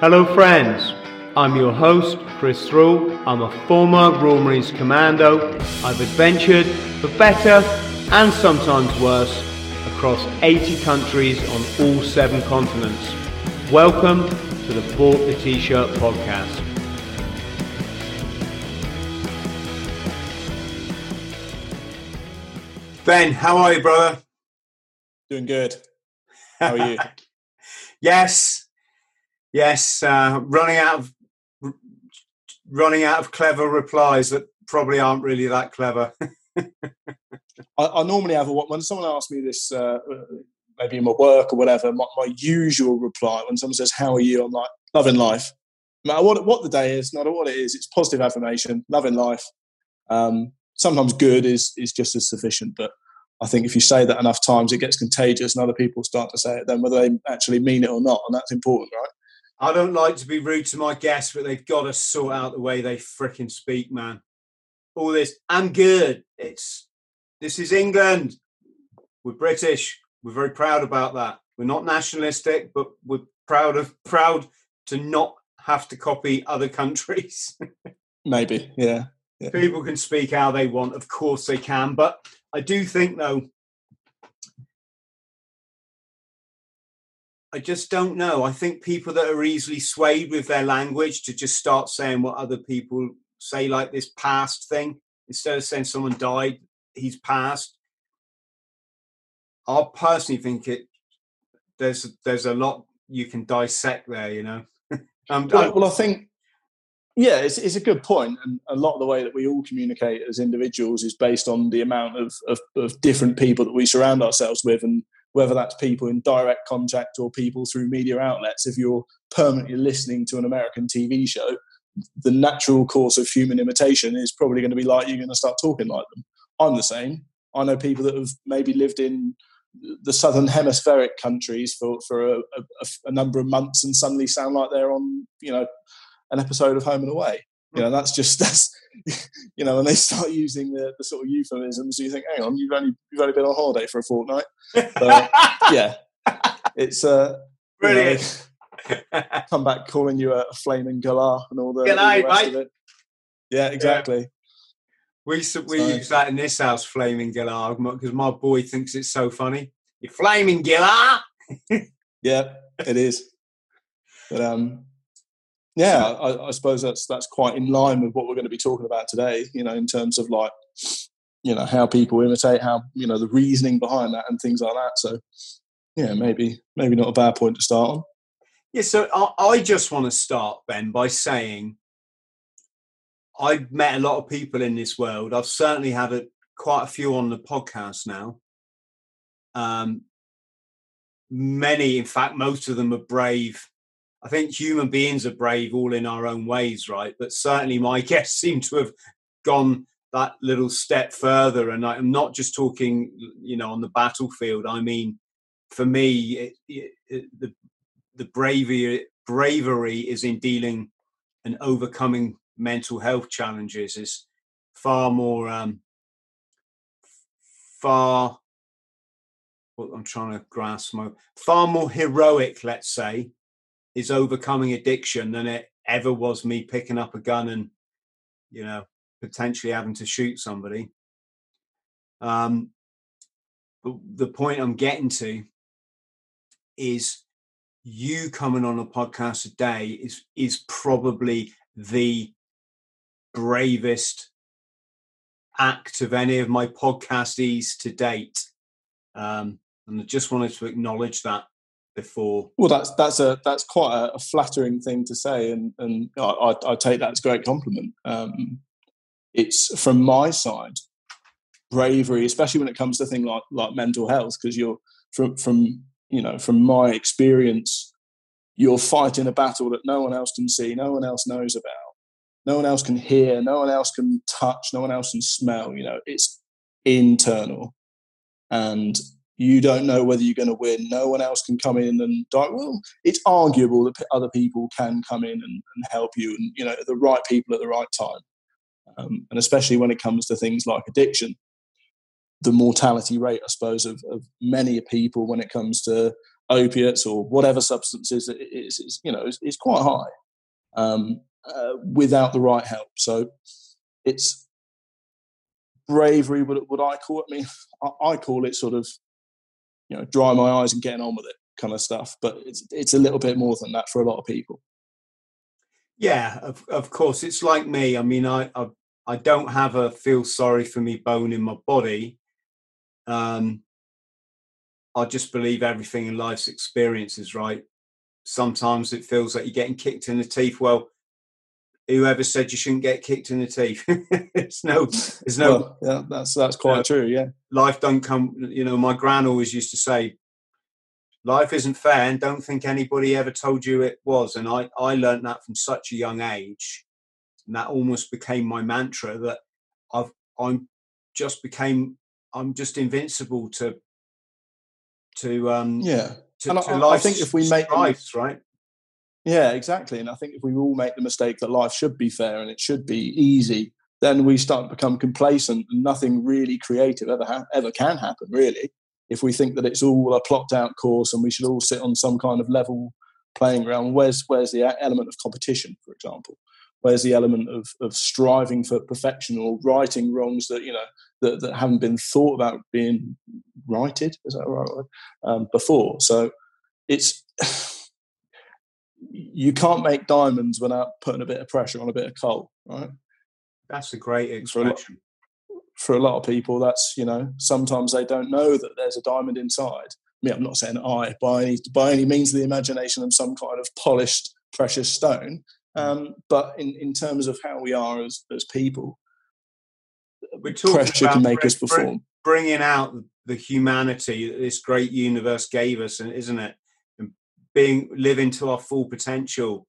Hello, friends. I'm your host, Chris Thrall. I'm a former Royal Marines Commando. I've adventured for better and sometimes worse across 80 countries on all seven continents. Welcome to the Bought the T-Shirt podcast. Ben, how are you, brother? Doing good. How are you? yes, yes. Uh, running out of running out of clever replies that probably aren't really that clever. I, I, normally have a when someone asks me this, uh, maybe in my work or whatever. My, my, usual reply when someone says, "How are you?" I'm like, "Loving life." No matter what what the day is, no matter what it is, it's positive affirmation, loving life. Um, sometimes good is is just as sufficient, but I think if you say that enough times, it gets contagious, and other people start to say it. Then, whether they actually mean it or not, and that's important, right? I don't like to be rude to my guests, but they've got to sort out the way they fricking speak, man. All this, I'm good. It's this is England. We're British. We're very proud about that. We're not nationalistic, but we're proud of proud to not have to copy other countries. Maybe, yeah. yeah. People can speak how they want, of course they can, but I do think though I just don't know. I think people that are easily swayed with their language to just start saying what other people say, like this past thing, instead of saying someone died, he's passed. I personally think it. There's there's a lot you can dissect there, you know. um, well, well, I think yeah, it's, it's a good point, and a lot of the way that we all communicate as individuals is based on the amount of, of, of different people that we surround ourselves with, and whether that's people in direct contact or people through media outlets. If you're permanently listening to an American TV show, the natural course of human imitation is probably going to be like you're going to start talking like them. I'm the same. I know people that have maybe lived in the southern hemispheric countries for for a, a, a, number of months and suddenly sound like they're on you know an episode of Home and Away. You know, that's just that's you know, when they start using the, the sort of euphemisms, you think, hang on, you've only you've only been on holiday for a fortnight. Yeah, it's uh, brilliant. You know, come back calling you a, flaming galah and all the, Good all the rest mate. of it. Yeah, exactly. Yeah. We we so, use that in this house, flaming galah, because my boy thinks it's so funny. You flaming galah. yeah, it is. But um, yeah, I, I, suppose that's that's quite in line with what we're going to be talking about today. You know, in terms of like, you know, how people imitate, how you know the reasoning behind that, and things like that. So, yeah, maybe maybe not a bad point to start on. Yeah, so I, I just want to start Ben by saying I've met a lot of people in this world. I've certainly had a, quite a few on the podcast now. Um, many, in fact, most of them are brave I think human beings are brave all in our own ways, right? But certainly my guests seem to have gone that little step further. And I'm not just talking, you know, on the battlefield. I mean, for me, it, it, the the bravery bravery is in dealing and overcoming mental health challenges is far more um, far what I'm trying to grasp my far more heroic, let's say, is overcoming addiction than it ever was me picking up a gun and you know potentially having to shoot somebody. Um but the point i'm getting to is you coming on a podcast today is is probably the bravest act of any of my podcastees to date. Um and i just wanted to acknowledge that before. Well, that's that's a that's quite a, a flattering thing to say, and and I, I, take that as a great compliment. Um, it's from my side bravery, especially when it comes to things like like mental health, because you're from from you know from my experience, you're fighting a battle that no one else can see, no one else knows about, no one else can hear, no one else can touch, no one else can smell. You know, it's internal, and you don't know whether you're going to win. No one else can come in and die. Well, it's arguable that other people can come in and, and help you, and you know the right people at the right time. Um, and especially when it comes to things like addiction, the mortality rate, I suppose, of, of many people when it comes to opiates or whatever substances it is, is you know, is, is quite high um, uh, without the right help. So it's bravery. Would I call it? I mean, I, I call it sort of, you know, dry my eyes and getting on with it kind of stuff. But it's it's a little bit more than that for a lot of people. Yeah, of of course. It's like me. I mean, I I, I don't have a feel sorry for me bone in my body. Um, I just believe everything in life's experiences, right? Sometimes it feels like you're getting kicked in the teeth. Well, whoever said you shouldn't get kicked in the teeth? it's no, it's no. Well, yeah, that's that's quite true. Yeah, life don't come. You know, my gran always used to say, "Life isn't fair," and don't think anybody ever told you it was. And I I learned that from such a young age, and that almost became my mantra. That I've I'm just became I'm just invincible to to um yeah to, and to I, I think if we make lives right yeah exactly and i think if we all make the mistake that life should be fair and it should be easy then we start to become complacent and nothing really creative ever ha- ever can happen really if we think that it's all a plopped out course and we should all sit on some kind of level playing ground. Where's where's the element of competition for example? Where's the element of, of striving for perfection or righting wrongs that you know that, that haven't been thought about being righted? Is that right um, before. So it's you can't make diamonds without putting a bit of pressure on a bit of coal right that's a great expression for a, lot, for a lot of people that's you know sometimes they don't know that there's a diamond inside I mean, I'm not saying I by any by any means the imagination of some kind of polished precious stone, Mm. Um, but in, in terms of how we are as, as people, We're pressure can make us perform. Bringing out the humanity that this great universe gave us, and isn't it? Being living to our full potential.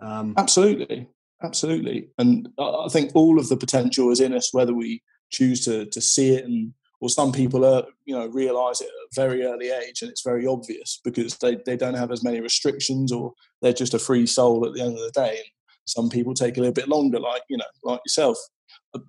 Um, absolutely, absolutely, and I think all of the potential is in us, whether we choose to to see it and or some people are you know realize it at a very early age and it's very obvious because they, they don't have as many restrictions or they're just a free soul at the end of the day. And some people take a little bit longer like you know like yourself uh,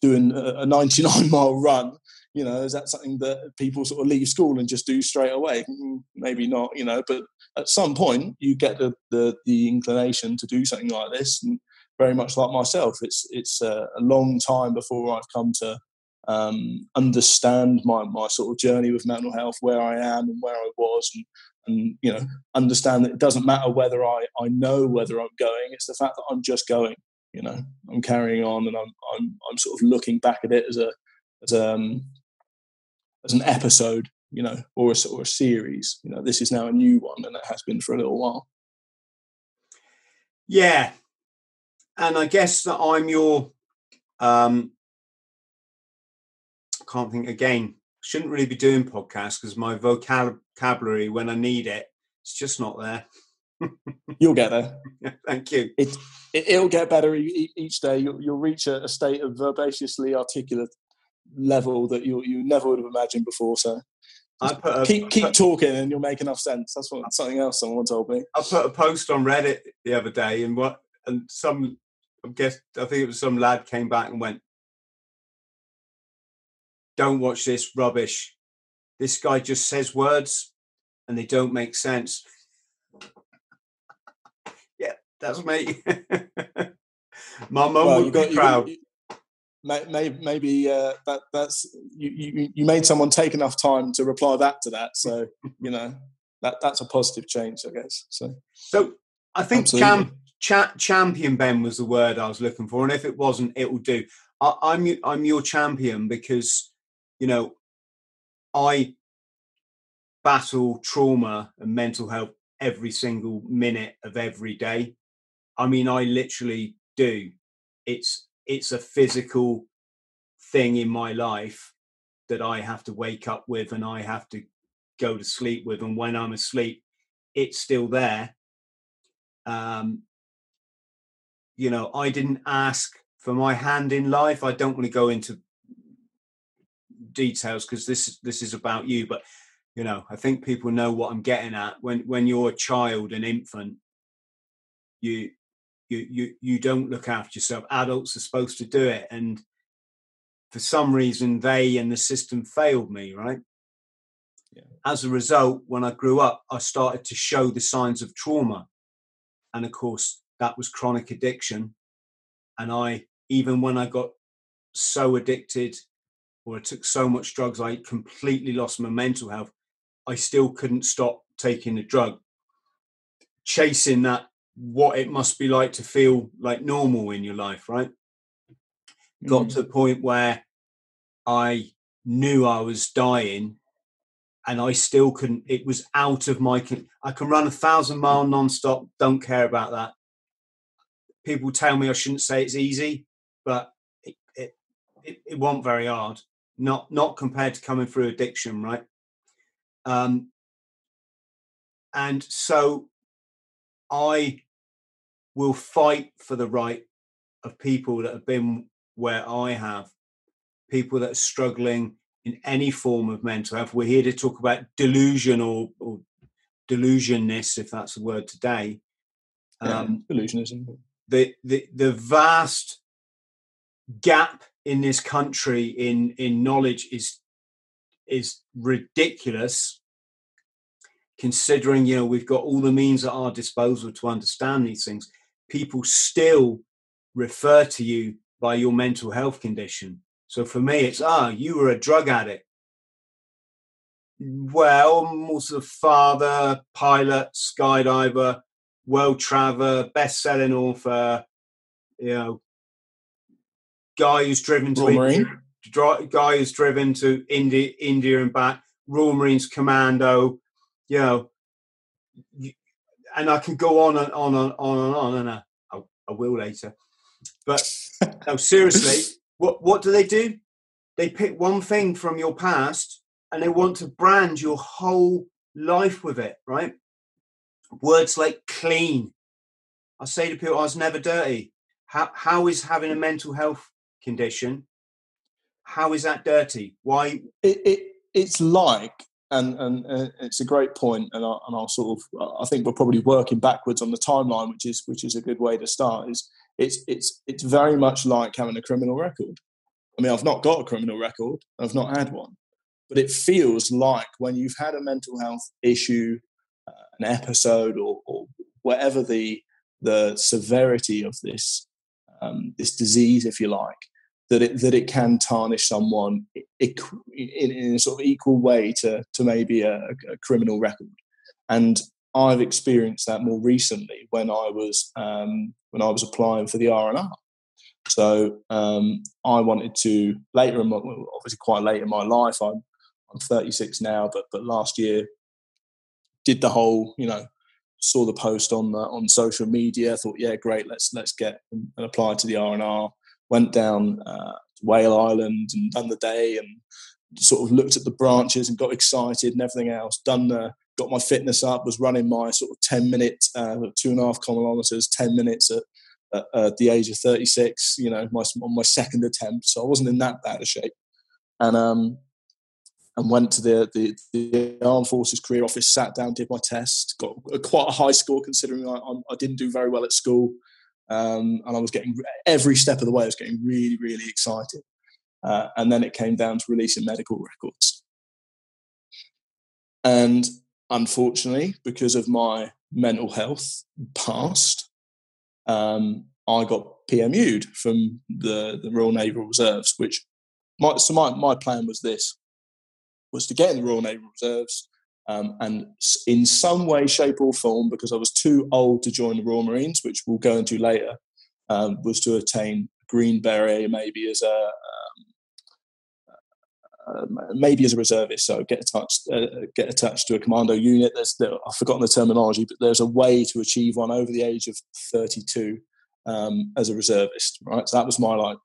doing a 99 mile run you know is that something that people sort of leave school and just do straight away mm, maybe not you know but at some point you get the the, the inclination to do something like this and very much like myself it's it's a, a long time before i've come to um, understand my, my sort of journey with mental health, where I am and where I was, and, and you know, understand that it doesn't matter whether I, I know whether I'm going. It's the fact that I'm just going. You know, I'm carrying on, and I'm I'm I'm sort of looking back at it as a as um as an episode, you know, or a or a series. You know, this is now a new one, and it has been for a little while. Yeah, and I guess that I'm your um, can't think again. Shouldn't really be doing podcasts because my vocabulary, when I need it, it's just not there. You'll get there. Thank you. It, it will get better each day. You'll, you'll reach a, a, state of verbaciously articulate level that you you never would have imagined before. So a, keep keep talking, and you'll make enough sense. That's what something else someone told me. I put a post on Reddit the other day, and what and some I guess I think it was some lad came back and went, don't watch this rubbish. This guy just says words and they don't make sense. yeah, that's me. My mum well, would got, be proud. You, maybe, maybe uh, that that's you, you. You made someone take enough time to reply back to that, so you know that that's a positive change, I guess. So, so I think champ, cha- champion Ben was the word I was looking for, and if it wasn't, it will do. I, I'm I'm your champion because you know, I battle trauma and mental health every single minute of every day. I mean, I literally do. It's it's a physical thing in my life that I have to wake up with and I have to go to sleep with. And when I'm asleep, it's still there. Um, you know, I didn't ask for my hand in life. I don't want to go into details because this this is about you but you know i think people know what i'm getting at when when you're a child an infant you you you you don't look after yourself adults are supposed to do it and for some reason they and the system failed me right Yeah. As a result, when I grew up, I started to show the signs of trauma. And of course, that was chronic addiction. And I, even when I got so addicted or I took so much drugs, I completely lost my mental health. I still couldn't stop taking the drug, chasing that what it must be like to feel like normal in your life, right? Mm. Got to the point where I knew I was dying and I still couldn't, it was out of my, I can run a thousand mile non-stop, don't care about that. People tell me I shouldn't say it's easy, but it, it, it, it wasn't very hard. Not, not compared to coming through addiction, right? Um, and so I will fight for the right of people that have been where I have, people that are struggling in any form of mental health. We're here to talk about delusion or, or delusionness, if that's a word today. Um, yeah, delusionism. The, the the vast gap in this country in in knowledge is is ridiculous considering you know we've got all the means at our disposal to understand these things people still refer to you by your mental health condition. So for me, it's ah, you were a drug addict. Well, I'm also a father, pilot, skydiver, world traveler, best-selling author. You know, guy who's driven to India, guy who's driven to India, India and back. Royal Marines Commando. You know, and I can go on and on and on and on, and I, I, I will later. But no, seriously, what what do they do? They pick one thing from your past and they want to brand your whole life with it, right? Words like clean. I say to people, oh, I was never dirty. How how is having a mental health condition? How is that dirty? Why? It, it it's like and and uh, it's a great point, and, I, and I'll sort of I think we're probably working backwards on the timeline, which is which is a good way to start. Is it's it's it's very much like having a criminal record. I mean, I've not got a criminal record, I've not had one, but it feels like when you've had a mental health issue, uh, an episode, or, or whatever the the severity of this um, this disease, if you like, that it that it can tarnish someone in, in a sort of equal way to to maybe a, a, criminal record, and I've experienced that more recently when I was um, when I was applying for the RNR. So um, I wanted to later in my obviously quite late in my life. I'm I'm 36 now, but but last year did the whole you know saw the post on uh, on social media. Thought yeah great let's let's get and apply to the RNR went down uh, Whale Island and done the day and sort of looked at the branches and got excited and everything else. Done the got my fitness up, was running my sort of ten minute, uh, two and a half kilometers, ten minutes at, at, the age of thirty six. You know, my on my second attempt, so I wasn't in that bad a shape. And um, and went to the, the, the armed forces career office, sat down, did my test, got quite a high score considering I, I, didn't do very well at school. Um, and I was getting every step of the way, I was getting really, really excited. Uh, and then it came down to releasing medical records. And unfortunately, because of my mental health past, um, I got PMU'd from the, the Royal Naval Reserves, which my, so my, my plan was this was to get in the Royal Naval Reserves, um, and in some way, shape, or form, because I was too old to join the Royal Marines, which we'll go into later, um, was to attain Green Beret maybe as a um, uh, maybe as a reservist. So get attached uh, get attached to a commando unit. There's there, I've forgotten the terminology, but there's a way to achieve one over the age of 32 um, as a reservist. Right, so that was my like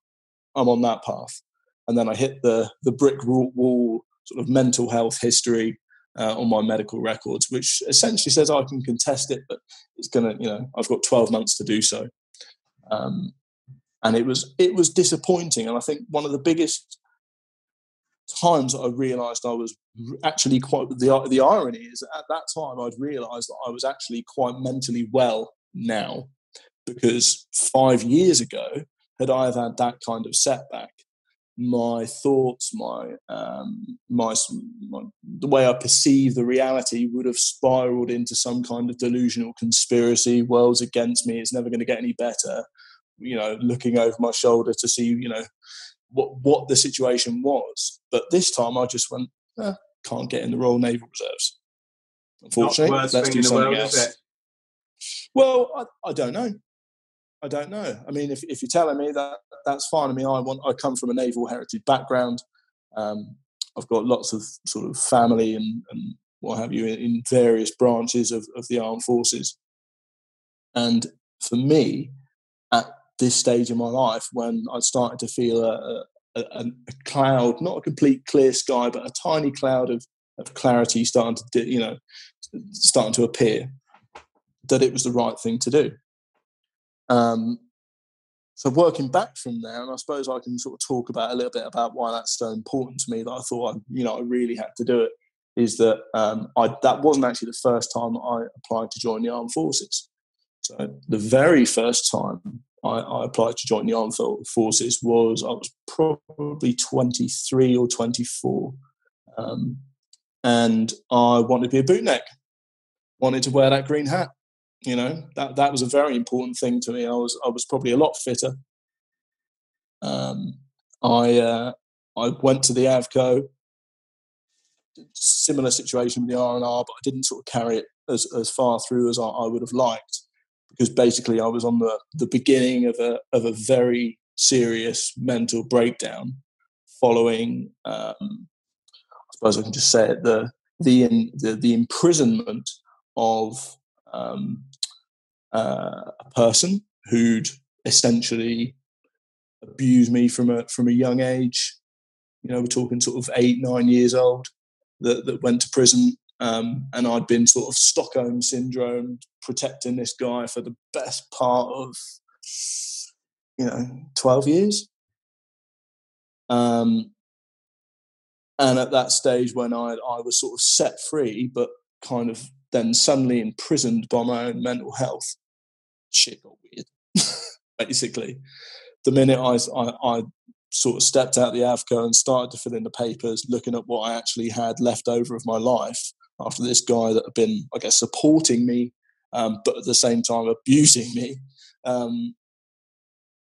I'm on that path, and then I hit the the brick wall sort of mental health history uh, on my medical records, which essentially says I can contest it, but it's gonna, you know, I've got 12 months to do so. Um, and it was it was disappointing, and I think one of the biggest times I realised I was actually quite the the irony is at that time I'd realised that I was actually quite mentally well now because five years ago had I have had that kind of setback my thoughts, my, um, my, my, the way I perceive the reality would have spiraled into some kind of delusional conspiracy. World's against me. It's never going to get any better. You know, looking over my shoulder to see, you know, what what the situation was. But this time, I just went, eh, can't get in the Royal Naval Reserves. Unfortunately, let's do something world, else. Well, I, I don't know. I don't know. I mean, if, if you're telling me that, that's fine. I mean, I want. I come from a naval heritage background. Um, I've got lots of sort of family and, and what have you in, various branches of, of the armed forces. And for me, at this stage in my life, when I started to feel a, a, a, cloud, not a complete clear sky, but a tiny cloud of, of clarity starting to, you know, starting to appear, that it was the right thing to do. Um, so working back from there, and I suppose I can sort of talk about a little bit about why that's so important to me that I thought I, you know, I really had to do it. Is that um, I that wasn't actually the first time I applied to join the armed forces. So the very first time I, I applied to join the armed forces was I was probably 23 or 24, um, and I wanted to be a bootneck, wanted to wear that green hat you know that that was a very important thing to me. I was I was probably a lot fitter. Um, I uh, I went to the AFCO. Similar situation with the RNR, but I didn't sort of carry it as, as far through as I, I would have liked because basically I was on the, the beginning of a of a very serious mental breakdown following um, I suppose I can just say it the the the, the imprisonment of um, uh, a person who'd essentially abused me from a from a young age. You know, we're talking sort of eight, nine years old that, that went to prison. Um, and I'd been sort of Stockholm syndrome protecting this guy for the best part of, you know, 12 years. Um, and at that stage when I, I was sort of set free, but kind of then suddenly imprisoned by my own mental health, shit got weird. Basically, the minute I, I, I sort of stepped out the AFCO and started to fill in the papers, looking at what I actually had left over of my life after this guy that had been, I guess, supporting me, um, but at the same time abusing me. Um,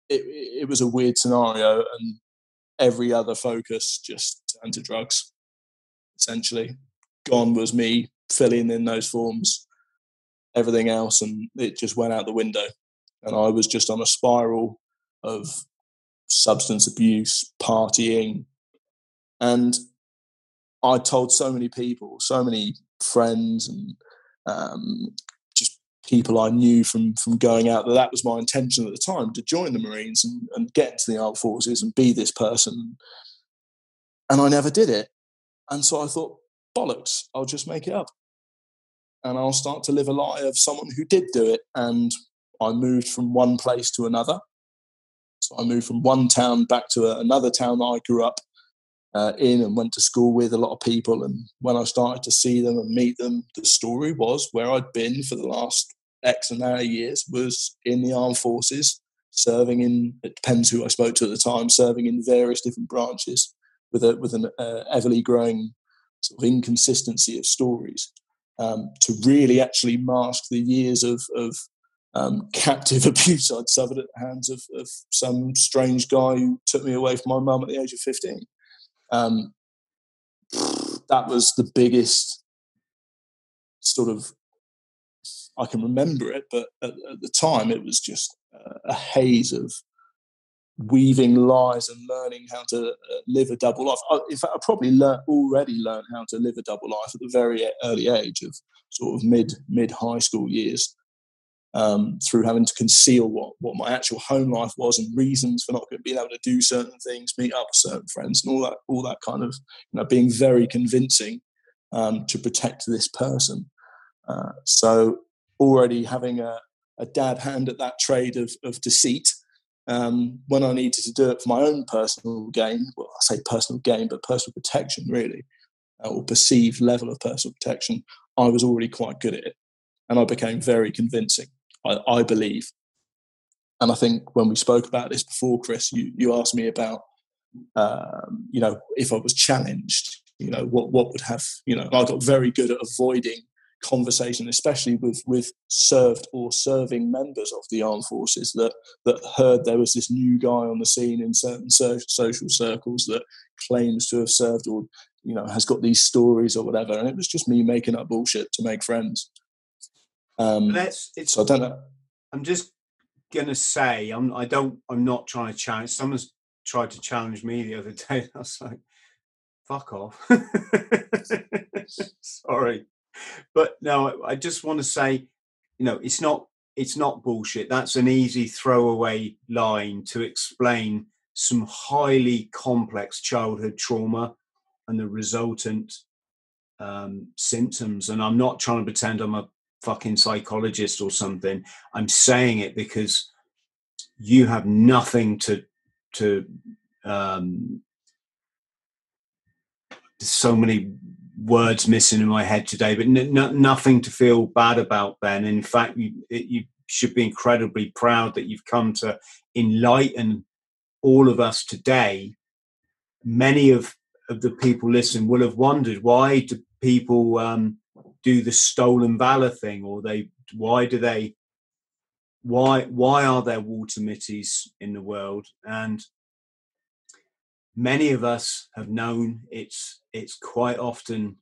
it, it was a weird scenario, and every other focus just turned to drugs. Essentially, gone was me filling in those forms, everything else, and it just went out the window. And I was just on a spiral of substance abuse, partying, and I told so many people, so many friends, and um, just people I knew from from going out that that was my intention at the time to join the Marines and, and get into the armed forces and be this person. And I never did it. And so I thought, bollocks, I'll just make it up and I'll start to live a lie of someone who did do it. And I moved from one place to another. So I moved from one town back to a, another town that I grew up uh, in and went to school with a lot of people. And when I started to see them and meet them, the story was where I'd been for the last X amount of years was in the armed forces, serving in, it depends who I spoke to at the time, serving in various different branches with, a, with an uh, everly growing sort of inconsistency of stories um, to really actually mask the years of, of um, captive abuse I'd suffered at the hands of, of, some strange guy who took me away from my mum at the age of 15. Um, that was the biggest sort of, I can remember it, but at, at the time it was just a haze of weaving lies and learning how to uh, live a double life. I, in fact, I probably learned, already learned how to live a double life at the very early age of sort of mid mid high school years, um, through having to conceal what what my actual home life was and reasons for not being able to do certain things, meet up with certain friends, and all that all that kind of you know being very convincing um, to protect this person. Uh, so already having a, a dab hand at that trade of, of deceit um, when I needed to do it for my own personal gain, well, I say personal gain, but personal protection really, uh, or perceived level of personal protection, I was already quite good at it. And I became very convincing, I, I believe. And I think when we spoke about this before, Chris, you, you asked me about um, you know, if I was challenged, you know, what what would have, you know, I got very good at avoiding conversation, especially with with served or serving members of the armed forces that that heard there was this new guy on the scene in certain so, social circles that claims to have served or you know has got these stories or whatever, and it was just me making up bullshit to make friends. Um, That's it's. so I don't know. I'm just gonna say I'm. I don't. I'm not trying to challenge. Someone's tried to challenge me the other day. I was like, "Fuck off." Sorry, but no. I just want to say, you know, it's not. It's not bullshit. That's an easy throwaway line to explain some highly complex childhood trauma and the resultant um, symptoms. And I'm not trying to pretend I'm a fucking psychologist or something. I'm saying it because you have nothing to to um so many words missing in my head today but n- n- nothing to feel bad about ben. In fact you, it, you should be incredibly proud that you've come to enlighten all of us today. Many of, of the people listening will have wondered why do people um, do the stolen valor thing or they why do they why why are there Walter Mittys in the world? And many of us have known it's it's quite often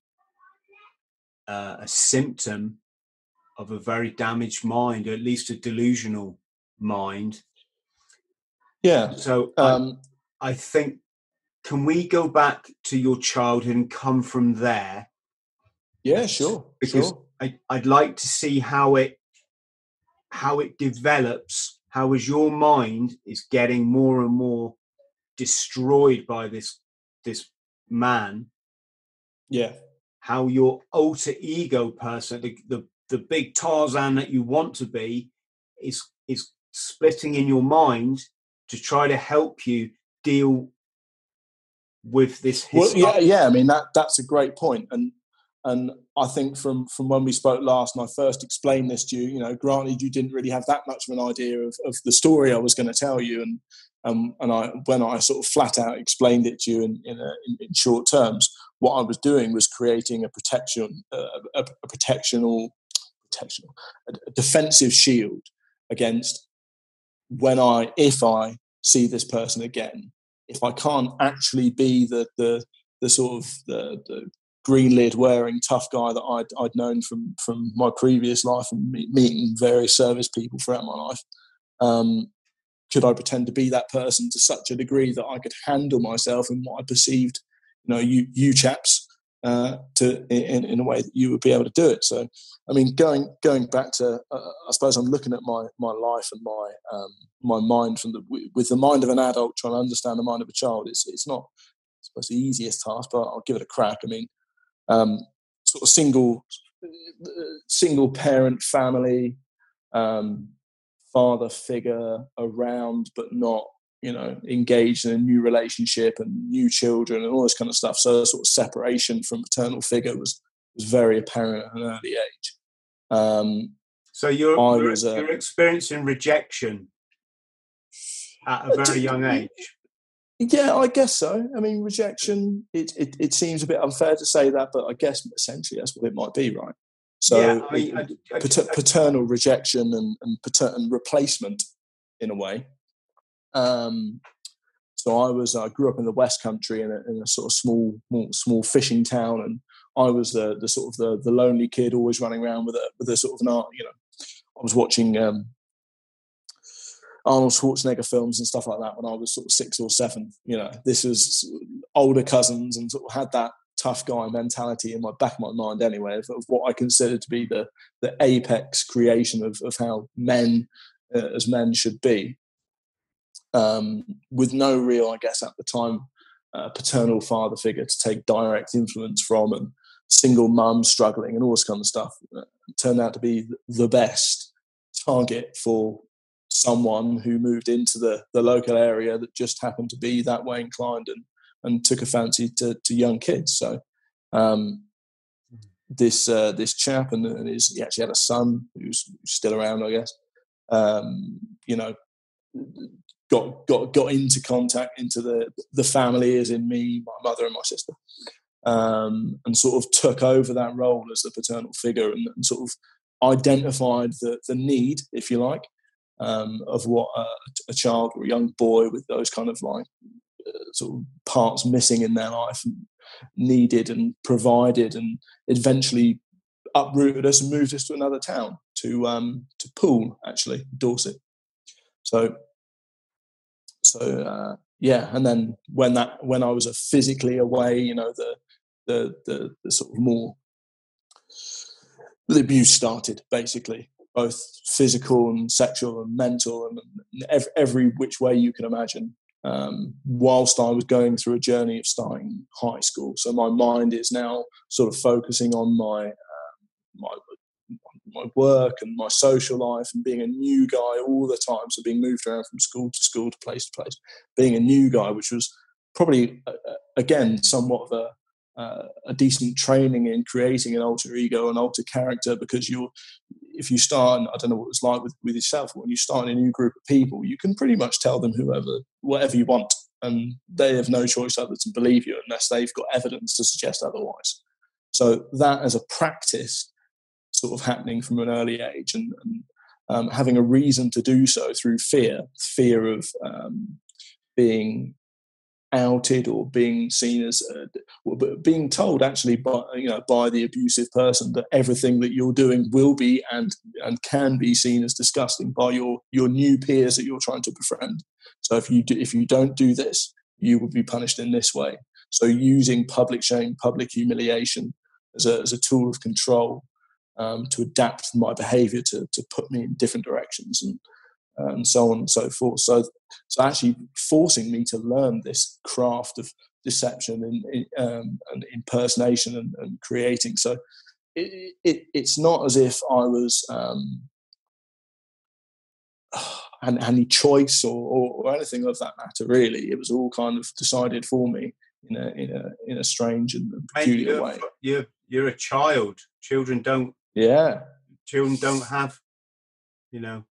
uh, a symptom of a very damaged mind or at least a delusional mind Yeah. so Um, I, I think can we go back to your childhood and come from there yeah. Sure. Because- sure. I, I'd like to see how it how it develops. How as your mind is getting more and more destroyed by this this man. Yeah. How your alter ego person, the, the the big Tarzan that you want to be, is is splitting in your mind to try to help you deal with this. Well, yeah, yeah. I mean that that's a great point, and and I think from from when we spoke last, and I first explained this to you, you know, granted you didn't really have that much of an idea of, of the story I was going to tell you, and um, and I when I sort of flat out explained it to you in in, a, in, in short terms, what I was doing was creating a protection, uh, a, a protection or a, defensive shield against when I if I see this person again, if I can't actually be the the the sort of the, the green lid wearing tough guy that I'd, I'd known from from my previous life and me- meeting various service people throughout my life. Um, could I pretend to be that person to such a degree that I could handle myself in what I perceived, you know, you you chaps, uh, to in, in a way that you would be able to do it. So, I mean, going going back to, uh, I suppose I'm looking at my my life and my um, my mind from the with the mind of an adult trying to understand the mind of a child. It's it's not I suppose the easiest task, but I'll give it a crack. I mean, um, sort of single single parent family, um, father figure around, but not you know engaged in a new relationship and new children and all this kind of stuff. So sort of separation from paternal figure was was very apparent at an early age. Um, So you're I you're, was, uh, you're experiencing rejection at a very young age. Yeah, I guess so. I mean, rejection. It, it it seems a bit unfair to say that, but I guess essentially that's what it might be, right? So yeah, I I- I- pater- paternal rejection and and, pater- and replacement in a way. Um, so I was I grew up in the West Country in a, in a sort of small small- small fishing town, and I was the the sort of the, the lonely kid always running around with a with a sort of an art. You know, I was watching um, Arnold Schwarzenegger films and stuff like that when I was sort of six or seven. You know, this was older cousins and sort of had that tough guy mentality in my back of my mind anyway of, of what I considered to be the the apex creation of, of how men uh, as men should be. Um, with no real, I guess, at the time, uh, paternal father figure to take direct influence from, and single mum struggling and all this kind of stuff. Uh, turned out to be the best target for someone who moved into the, the local area that just happened to be that way inclined and, and took a fancy to, to young kids. So um, this uh, this chap and, and his, he actually had a son who's still around, I guess. Um, you know, got got got into contact into the the family, as in me, my mother, and my sister, um, and sort of took over that role as the paternal figure and, and sort of identified the the need, if you like, um, of what a, a, child or a young boy with those kind of like sort of parts missing in their life needed and provided, and eventually uprooted us and moved us to another town to um, to Poole, actually Dorset. So so uh, yeah, and then when that when I was physically away, you know the the the, the sort of more the abuse started basically both physical and sexual and mental and every, every which way you can imagine um, whilst I was going through a journey of starting high school. So my mind is now sort of focusing on my uh, my my work and my social life and being a new guy all the time. So being moved around from school to school to place to place, being a new guy, which was probably uh, uh again somewhat of a uh, a decent training in creating an alter ego and alter character because you're if you start and i don't know what it's like with, with yourself when you start in a new group of people you can pretty much tell them whoever whatever you want and they have no choice other to believe you unless they've got evidence to suggest otherwise. So that as a practice sort of happening from an early age and, and um, having a reason to do so through fear fear of um, being outed or being seen as uh, being told actually by you know by the abusive person that everything that you're doing will be and and can be seen as disgusting by your your new peers that you're trying to befriend. So if you do, if you don't do this you will be punished in this way. So using public shame public humiliation as a, as a tool of control um, to adapt my behavior to, to put me in different directions and and so on and so forth. So, so actually forcing me to learn this craft of deception and, um, and impersonation and, and, creating. So it, it, it's not as if I was um, had any choice or, or, or, anything of that matter. Really, it was all kind of decided for me in a in a in a strange and peculiar you're, way. You're you're a child. Children don't. Yeah. Children don't have, you know,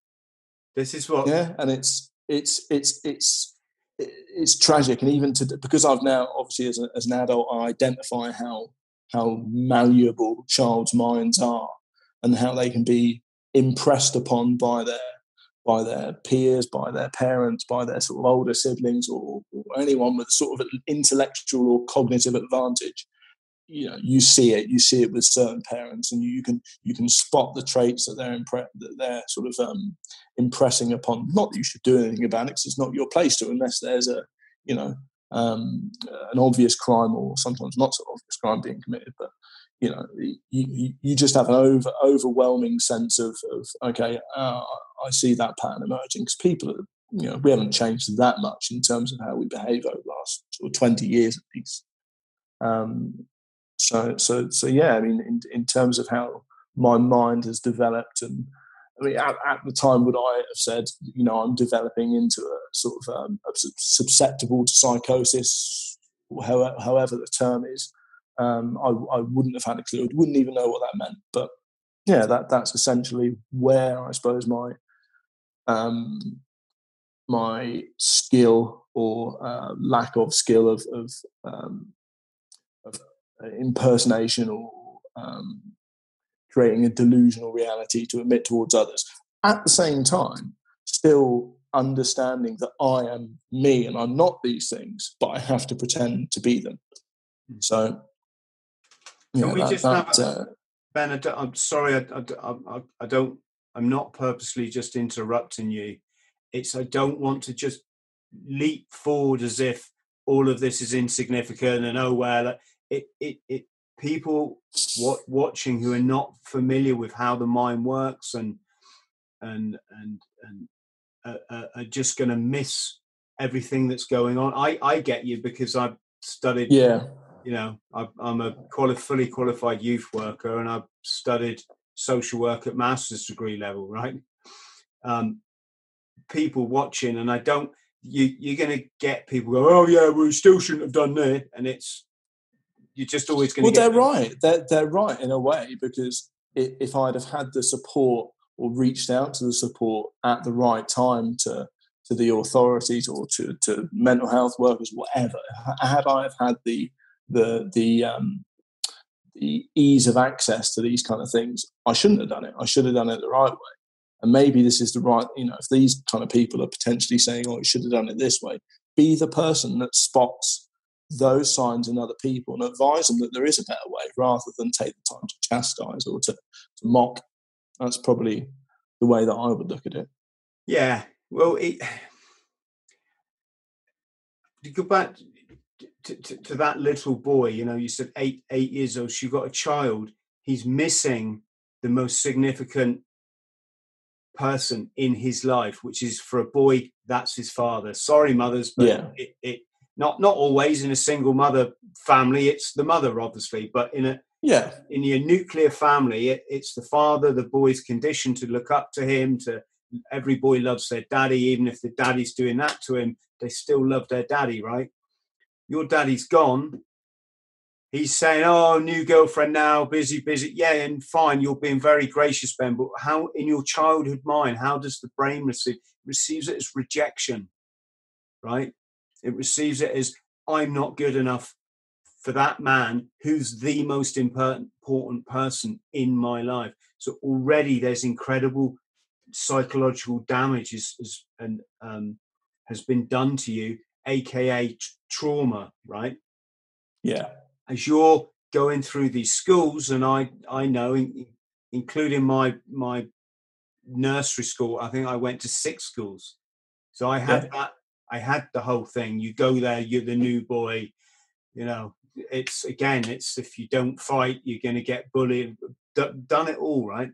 this is what. Yeah, and it's it's it's it's it's tragic, and even to because I've now obviously as, a, as an adult I identify how how malleable child's minds are, and how they can be impressed upon by their by their peers, by their parents, by their sort of older siblings, or, or anyone with sort of an intellectual or cognitive advantage you know you see it you see it with certain parents and you can you can spot the traits that they're impre- that they're sort of um, impressing upon. Not that you should do anything about it because it's not your place to unless there's a you know um, an obvious crime or sometimes not so obvious crime being committed but you know you, you just have an over overwhelming sense of, of okay uh, i see that pattern emerging because people are you know we haven't changed that much in terms of how we behave over the last sort of 20 years at least. Um, so, so, so yeah. I mean, in, in terms of how my mind has developed, and I mean, at, at the time, would I have said, you know, I'm developing into a sort of um, a susceptible to psychosis, however, however the term is. Um, I, I wouldn't have had a clue. I wouldn't even know what that meant. But yeah, that that's essentially where I suppose my um, my skill or uh, lack of skill of, of um, impersonation or um, creating a delusional reality to emit towards others. At the same time, still understanding that I am me and I'm not these things, but I have to pretend to be them. Hmm. So, can know, we that, just that, have, uh, Ben? I am sorry, I, I, I, don't. I'm not purposely just interrupting you. It's I don't want to just leap forward as if all of this is insignificant and oh well it it, it people what, watching who are not familiar with how the mind works and and and and uh, are just going to miss everything that's going on. I I get you because I've studied. Yeah. You know, I, I'm a quali- fully qualified youth worker, and I've studied social work at master's degree level. Right. Um, people watching, and I don't. You you're going to get people go, oh yeah, we still shouldn't have done that, and it's you're just always going to. Well, they're them. right. They're they're right in a way because if I'd have had the support or reached out to the support at the right time to to the authorities or to, to mental health workers, whatever, had I have had the the the um, the ease of access to these kind of things, I shouldn't have done it. I should have done it the right way. And maybe this is the right, you know, if these kind of people are potentially saying, "Oh, you should have done it this way," be the person that spots those signs in other people and advise them that there is a better way, rather than take the time to chastise or to, to mock. That's probably the way that I would look at it. Yeah. Well, it, to go back to, to, to, that little boy, you know, you said eight eight years old. She got a child. He's missing the most significant person in his life, which is for a boy, that's his father. Sorry, mothers, but yeah. it, it not not always in a single mother family. It's the mother, obviously, but in a yeah in your nuclear family, it, it's the father. The boy's conditioned to look up to him. To every boy loves their daddy, even if the daddy's doing that to him, they still love their daddy, right? Your daddy's gone. He's saying, "Oh, new girlfriend now, busy, busy." Yeah, and fine, you're being very gracious, Ben. But how, in your childhood mind, how does the brain receive? receives it as rejection, right? It receives it as I'm not good enough for that man who's the most important person in my life. So already there's incredible psychological damage is, is and um, has been done to you, aka t- trauma, right? Yeah. As you're going through these schools, and I I know, in, including my my nursery school, I think I went to six schools, so I had yeah. that I had the whole thing. You go there, you're the new boy. You know, it's again, it's if you don't fight, you're going to get bullied. D- done it all, right?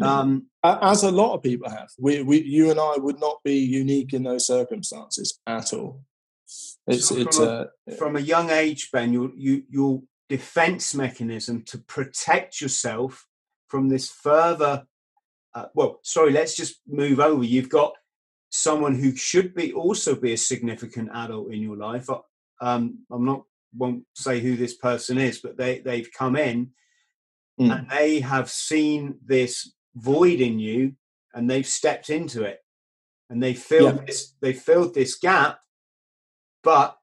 Um, As a lot of people have. We, we, you and I would not be unique in those circumstances at all. It's, so it's from, a, uh, from a young age, Ben. Your you, your defense mechanism to protect yourself from this further. Uh, well, sorry, let's just move over. You've got someone who should be also be a significant adult in your life. Uh, um, I'm not won't say who this person is, but they they've come in mm. and they have seen this void in you and they've stepped into it and they filled yeah. this they filled this gap, but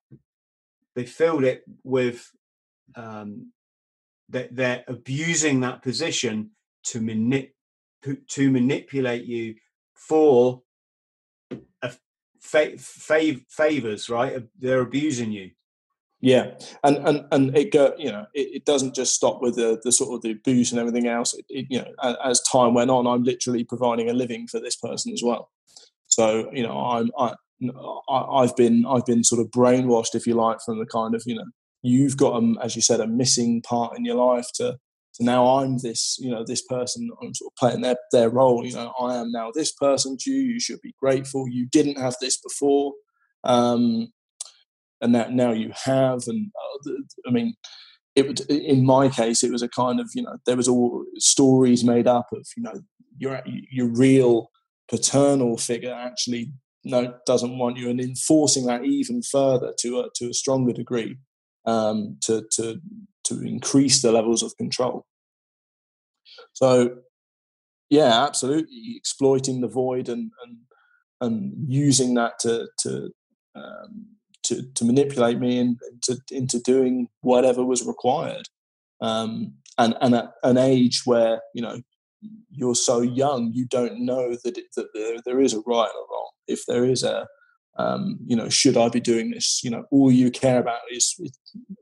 they filled it with um, that they're abusing that position to manip to manipulate you for fa- fav- favors, right? They're abusing you. Yeah, and and and it go, you know it, it, doesn't just stop with the the sort of the abuse and everything else. It, it, you know, as time went on, I'm literally providing a living for this person as well. So you know, I'm I, I've been I've been sort of brainwashed, if you like, from the kind of you know you've got um, as you said a missing part in your life to so now I'm this, you know, this person. I'm sort of playing their their role. You know, I am now this person to you. You should be grateful. You didn't have this before, um, and that now you have. And uh, I mean, it would. In my case, it was a kind of you know there was all stories made up of you know your your real paternal figure actually no doesn't want you, and enforcing that even further to a to a stronger degree um, to to to increase the levels of control. So, yeah, absolutely, exploiting the void and and and using that to to um, to, to manipulate me into into doing whatever was required. Um, and and at an age where you know you're so young, you don't know that it, that there, there is a right or wrong. If there is a um, you know, should I be doing this? You know, all you care about is,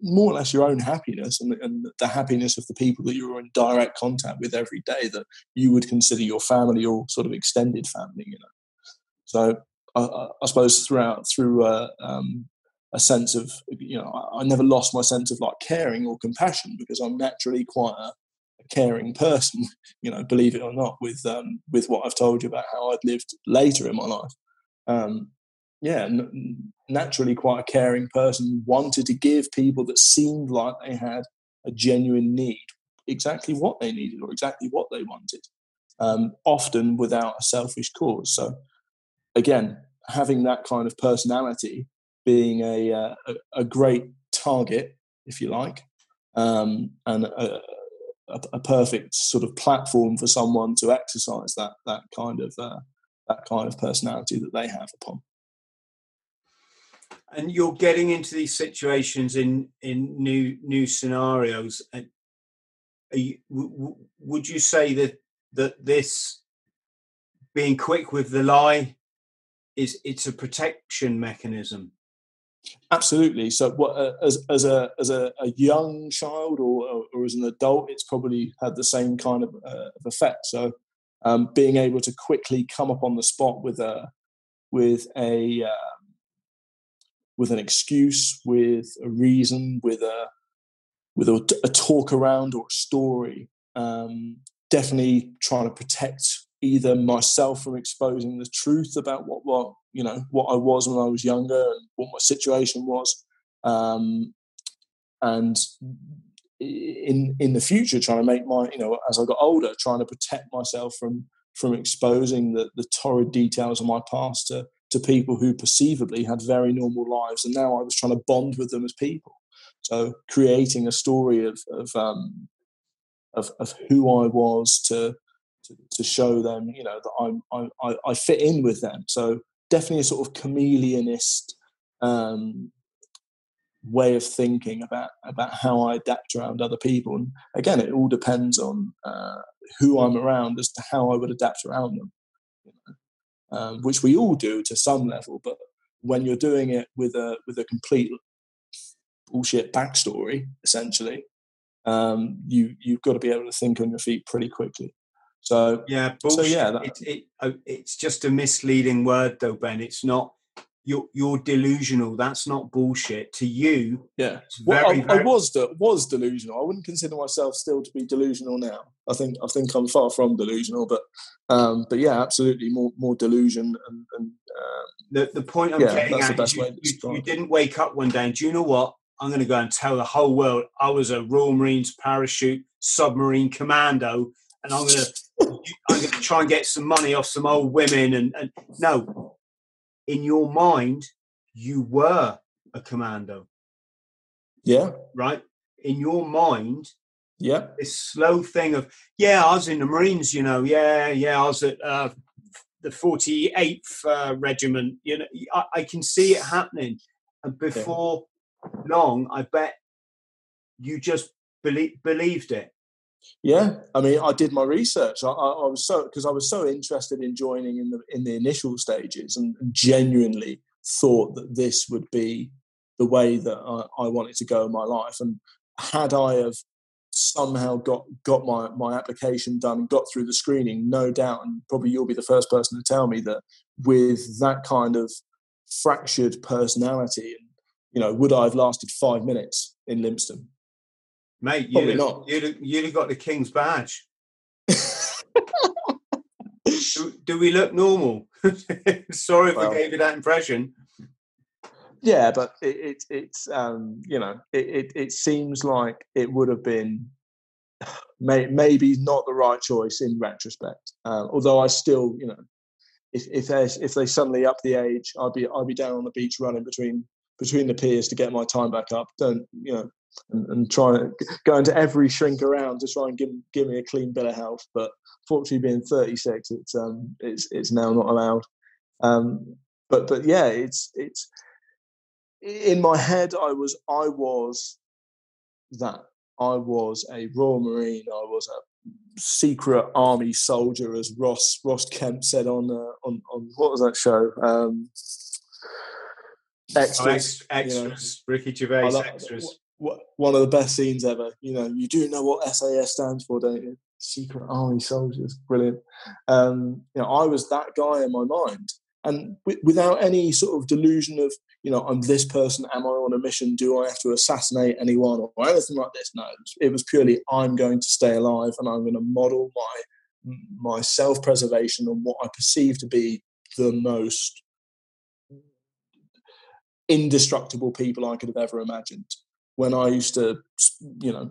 more or less your own happiness and, and, the happiness of the people that you're in direct contact with every day that you would consider your family or sort of extended family. You know, so I, I suppose throughout through a, um, a sense of you know, I, I, never lost my sense of like caring or compassion because I'm naturally quite a, a caring person. You know, believe it or not, with um, with what I've told you about how I've lived later in my life. Um, yeah, n- naturally quite a caring person, wanted to give people that seemed like they had a genuine need exactly what they needed or exactly what they wanted, um, often without a selfish cause. So, again, having that kind of personality being a, uh, a, a, great target, if you like, um, and a, a, perfect sort of platform for someone to exercise that that kind of uh, that kind of personality that they have upon. And you're getting into these situations in in new new scenarios. And you, w- would you say that that this being quick with the lie is it's a protection mechanism? Absolutely. So, what, uh, as as a as a, a young child or, or as an adult, it's probably had the same kind of, uh, of effect. So, um, being able to quickly come up on the spot with a with a um, with an excuse, with a reason, with a with a, a talk around or a story. Um, definitely trying to protect either myself from exposing the truth about what what you know what I was when I was younger and what my situation was, um, and in in the future trying to make my you know as I got older trying to protect myself from from exposing the, the torrid details of my past to, to people who perceivably had very normal lives and now I was trying to bond with them as people so creating a story of of um, of, of who I was to, to, to show them you know that I'm I, I fit in with them so definitely a sort of chameleonist um, way of thinking about about how I adapt around other people. And again, it all depends on uh, who I'm around as to how I would adapt around them? Um, which we all do to some level. But when you're doing it with a with a complete bullshit backstory, essentially, um, you you've got to be able to think on your feet pretty quickly. So yeah, bullshit. so yeah, that, it, it, oh, it's just a misleading word, though, Ben. It's not you're you're delusional. That's not bullshit to you. Yeah, well, I, very... I, was was delusional. I wouldn't consider myself still to be delusional now. I think I think I'm far from delusional, but um, but yeah, absolutely more more delusion and. and um, the the point I'm yeah, getting at is you, you, you didn't wake up one day and do you know what? I'm going to go and tell the whole world I was a Royal Marines parachute submarine commando, and I'm going to I'm going to try and get some money off some old women. And, and no, in your mind, you were a commando. Yeah. Right? In your mind, yeah. This slow thing of, yeah, I was in the Marines, you know, yeah, yeah, I was at uh, the 48th uh, Regiment, you know, I, I, can see it happening. And before yeah. long, I bet you just belie- believed it. Yeah, I mean, I did my research. I, I, I was so because I was so interested in joining in the in the initial stages, and, genuinely thought that this would be the way that I, I, wanted to go in my life. And had I have somehow got got my my application done and got through the screening, no doubt, and probably you'll be the first person to tell me that with that kind of fractured personality, and you know, would I have lasted five minutes in Lympstone? Mate, you'd have, not. You'd, have, you'd have got the King's badge. do, do, we look normal? Sorry if well, I gave you that impression. Yeah, but it, it it's um, you know it, it, it seems like it would have been may, maybe not the right choice in retrospect. Uh, although I still you know if if they if they suddenly up the age, I'd be I'd be down on the beach running between between the piers to get my time back up. Don't you know? And, and try to go into every shrink around to try and give give me a clean bill of health. But fortunately, being 36, it's um it's it's now not allowed. Um, but but yeah, it's it's in my head. I was I was that I was a Royal Marine. I was a secret army soldier, as Ross Ross Kemp said on uh, on on what was that show? Um, extras, oh, ex- extras. You know. Ricky Gervais extras one of the best scenes ever. You know, you do know what SAS stands for, don't you? Secret Army Soldiers, brilliant. Um, you know, I was that guy in my mind, and w- without any sort of delusion of, you know, I'm this person. Am I on a mission? Do I have to assassinate anyone or anything like this? No, it was, purely I'm going to stay alive, and I'm going to model my my self preservation on what I perceive to be the most indestructible people I could have ever imagined when I used to, you know,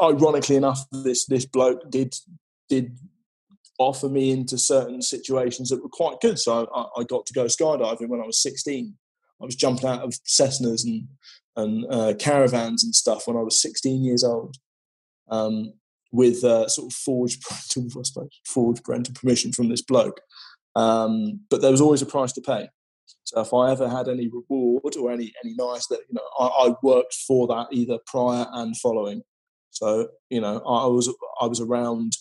ironically enough, this this bloke did did offer me into certain situations that were quite good. So I, I got to go skydiving when I was 16. I was jumping out of Cessnas and and uh, caravans and stuff when I was 16 years old, um, with uh, sort of forged parental, I suppose, forged parental permission from this bloke. Um, but there was always a price to pay. So if I ever had any reward or any any nice that you know, I, I worked for that either prior and following. So you know, I was I was around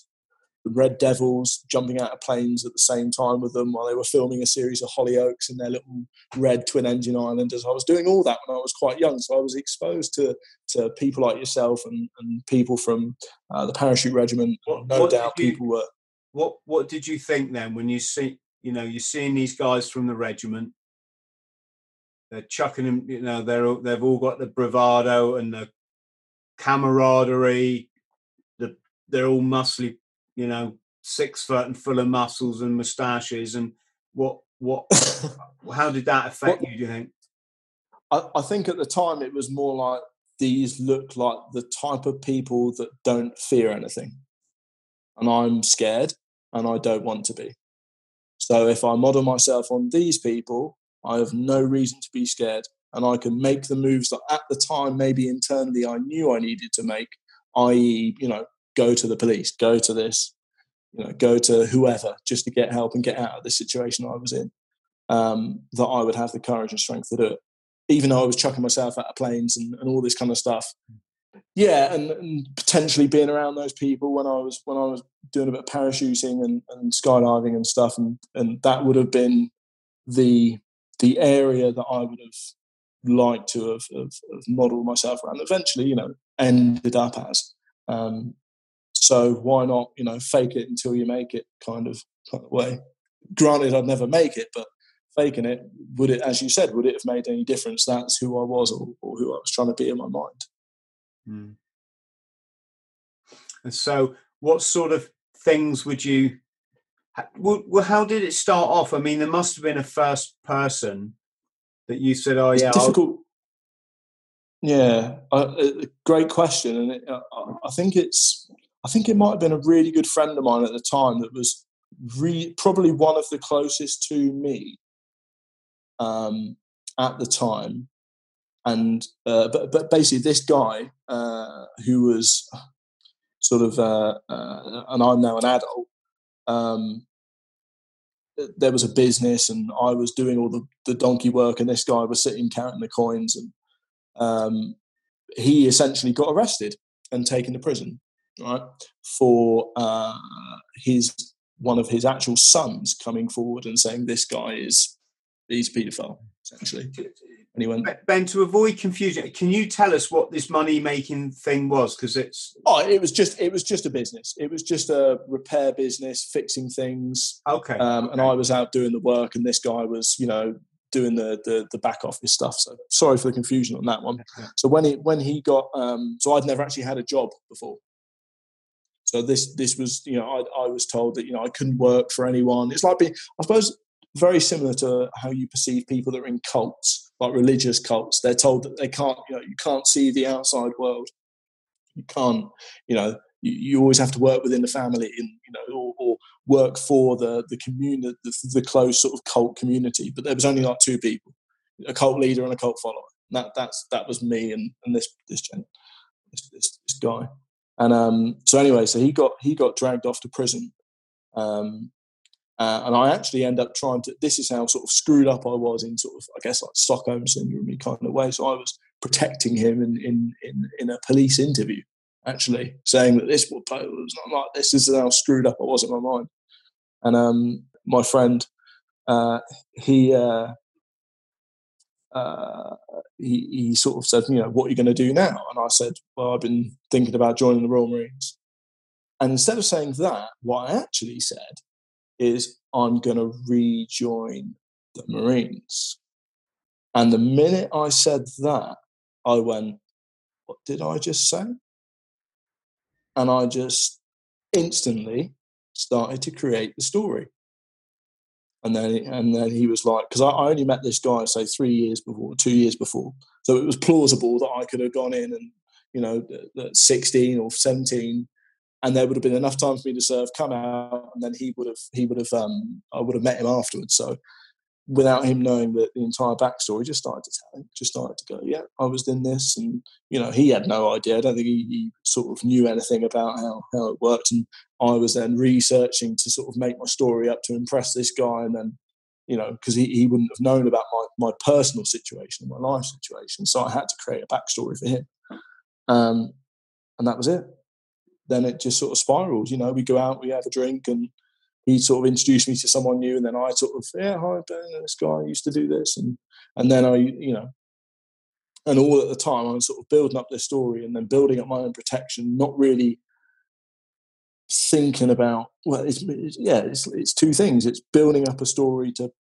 the Red Devils jumping out of planes at the same time with them while they were filming a series of Hollyoaks in their little red twin engine islanders. I was doing all that when I was quite young, so I was exposed to to people like yourself and, and people from uh, the parachute regiment. What, no what doubt, you, people were. What What did you think then when you see you know you're seeing these guys from the regiment? They're chucking them. You know they're they've all got the bravado and the camaraderie. The they're all muscly you know, six foot and full of muscles and moustaches. And what, what, how did that affect you? Do you think? I, I think at the time it was more like these look like the type of people that don't fear anything, and I'm scared, and I don't want to be. So if I model myself on these people, I have no reason to be scared, and I can make the moves that at the time maybe internally I knew I needed to make, i.e., you know, go to the police, go to this, you know, go to whoever just to get help and get out of the situation I was in. Um, that I would have the courage and strength to do it, even though I was chucking myself out of planes and, and all this kind of stuff. Yeah, and, and, potentially being around those people when I was when I was doing a bit of parachuting and, and skydiving and stuff, and and that would have been the the area that I would have liked to have, have, have modeled myself around. Eventually, you know, ended up as. Um, so why not, you know, fake it until you make it kind of, kind of way. Granted, I'd never make it, but faking it, would it, as you said, would it have made any difference? That's who I was or, or who I was trying to be in my mind. Mm. And so, what sort of things would you? Well, how did it start off? I mean, there must have been a first person that you said, "Oh, it's yeah." Difficult. I'll... Yeah, a great question, and it, I think it's I think it might have been a really good friend of mine at the time that was re- probably one of the closest to me um, at the time. And uh, but but basically, this guy uh, who was sort of, uh, uh and I'm now an adult. Um, there was a business, and I was doing all the, the donkey work, and this guy was sitting counting the coins, and um, he essentially got arrested and taken to prison right, for uh, his one of his actual sons coming forward and saying this guy is he's a paedophile essentially. And he went, Ben, to avoid confusion, can you tell us what this money making thing was? Because it's oh, it was just it was just a business. It was just a repair business, fixing things. Okay. Um, okay. And I was out doing the work, and this guy was, you know, doing the, the, the back office stuff. So sorry for the confusion on that one. So when he when he got um, so I'd never actually had a job before. So this this was you know I, I was told that you know I couldn't work for anyone. It's like being I suppose very similar to how you perceive people that are in cults, like religious cults. They're told that they can't you know you can't see the outside world. You can't you know you, you always have to work within the family and you know or, or work for the the community the, the close sort of cult community. But there was only like two people, a cult leader and a cult follower. And that that's that was me and, and this this gen this, this, this guy. And um, so anyway, so he got he got dragged off to prison, um, uh, and I actually end up trying to. This is how sort of screwed up I was in sort of I guess like Stockholm syndrome kind of way. So I was protecting him in in in, in a police interview, actually saying that this was not like this. This is how screwed up I was in my mind. And um, my friend, uh, he uh, uh, he, he sort of said, you know, what are you going to do now? And I said, well, I've been thinking about joining the Royal Marines. And instead of saying that, what I actually said is, I'm going to rejoin the Marines. And the minute I said that, I went, what did I just say? And I just instantly started to create the story. And then, and then he was like, because I, only met this guy, say, three years before, two years before. So it was plausible that I could have gone in and, you know, at 16 or 17, and there would have been enough time for me to serve, come out, and then he would have, he would have, um, I would have met him afterwards. So without him knowing the, the entire backstory, just started to tell him, just started to go, yeah, I was in this. And, you know, he had no idea. I don't think he, he, sort of knew anything about how, how it worked. And I was then researching to sort of make my story up to impress this guy, and then you know because he, he wouldn't have known about my my personal situation, my life situation, so I had to create a backstory for him, um, and that was it. Then it just sort of spiraled. You know, we go out, we have a drink, and he sort of introduced me to someone new, and then I sort of yeah, hi Ben, this guy used to do this, and and then I you know and all at the time I was sort of building up this story and then building up my own protection, not really thinking about well, it's, it's, yeah, it's it's two things. It's building up a story to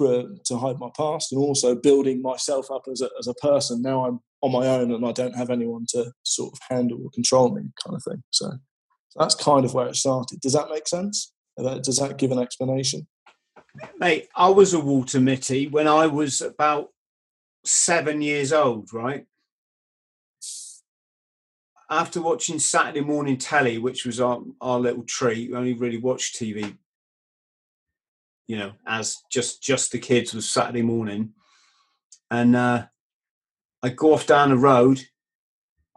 uh, to hide my past, and also building myself up as a as a person. Now I'm on my own, and I don't have anyone to sort of handle or control me, kind of thing. So that's kind of where it started. Does that make sense? Does that give an explanation? Mate, I was a Walter Mitty when I was about seven years old, right? After watching Saturday morning telly, which was our, our little treat, we only really watched TV, you know, as just just the kids was Saturday morning. And uh, I'd go off down the road,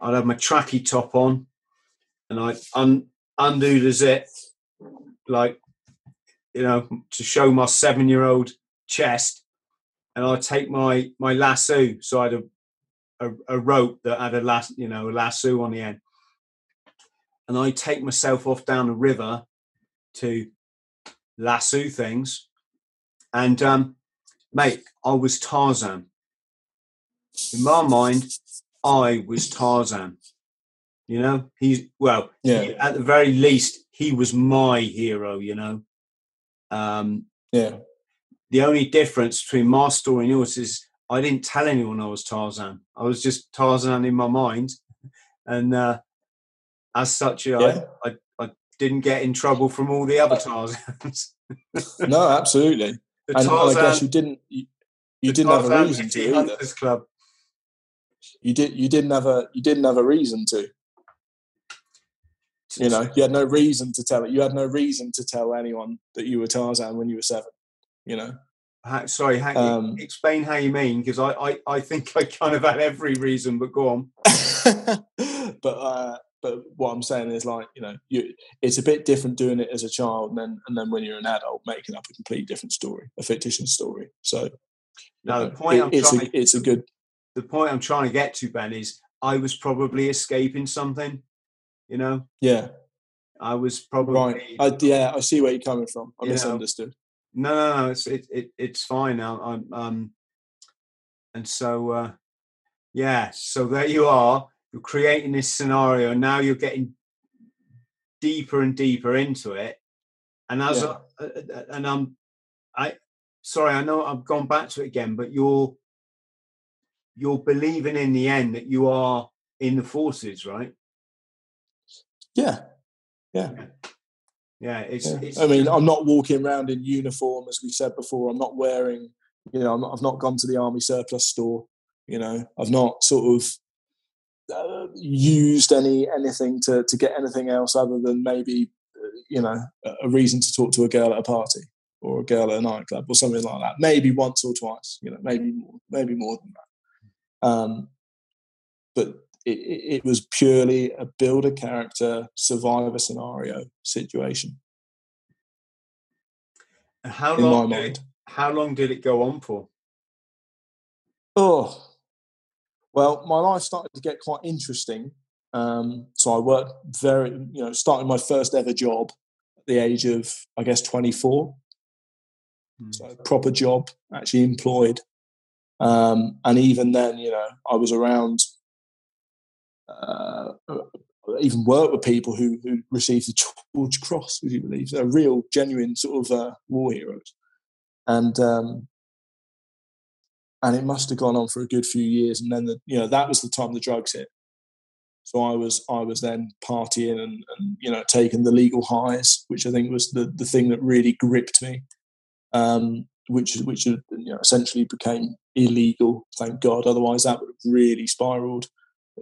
I'd have my tracky top on, and I'd un- undo the zip, like, you know, to show my seven year old chest and I'd take my my lasso. So I had a, a, a rope that had a lasso, you know, a lasso on the end, and I'd take myself off down the river to lasso things, and um, mate, I was Tarzan. In my mind, I was Tarzan. You know, he's well, yeah. He, at the very least, he was my hero. You know, um, yeah the only difference between my story and yours is I didn't tell anyone I was Tarzan. I was just Tarzan in my mind, and uh, as such, yeah. I, I, I didn't get in trouble from all the other Tarzans. no, absolutely. and, Tarzan, I guess you didn't. You, you didn't Tarzan have a reason to either. Club. You did. You didn't have a. You didn't have a reason to. You know, you had no reason to tell it. You had no reason to tell anyone that you were Tarzan when you were seven you know. How, sorry, how, um, explain how you mean because I, I, I think I kind of had every reason, but go on. but uh, but what I'm saying is like you know you, it's a bit different doing it as a child and then and then when you're an adult making up a completely different story, a fictitious story. So now the point it, it's a, to, it's a good. The point I'm trying to get to Ben is I was probably escaping something, you know. Yeah. I was probably right. I, yeah, I see where you're coming from. I misunderstood. Know, no, no, no. It's it, it it's fine now. I'm um, and so uh, yeah. So there you are. You're creating this scenario, and now you're getting deeper and deeper into it. And as yeah. I, and I'm, I sorry, I know I've gone back to it again, but you're you're believing in the end that you are in the forces, right? Yeah, yeah. yeah. It's, yeah. it's. I mean, I'm not walking around in uniform, as we said before. I'm not wearing, you know, i have not gone to the army surplus store. You know, I've not sort of uh, used any anything to to get anything else other than maybe, uh, you know, a reason to talk to a girl at a party or a girl at a nightclub or something like that. Maybe once or twice. You know, maybe more, maybe more than that. Um, but it, it, was purely a build a character, survivor scenario situation. How long? Did it, how long did it go on for? Oh, well, my life started to get quite interesting. Um, so I worked very, you know, starting my first ever job at the age of, I guess, 24. Mm. So proper job, actually employed. Um, and even then, you know, I was around uh, even worked with people who, who received the George Cross, would you believe? They're real, genuine sort of uh, war heroes. And um, and it must have gone on for a good few years. And then, the, you know, that was the time the drugs hit. So I was I was then partying and, and you know taking the legal highs, which I think was the, the thing that really gripped me, um, which which you know essentially became illegal. Thank God, otherwise that would have really spiraled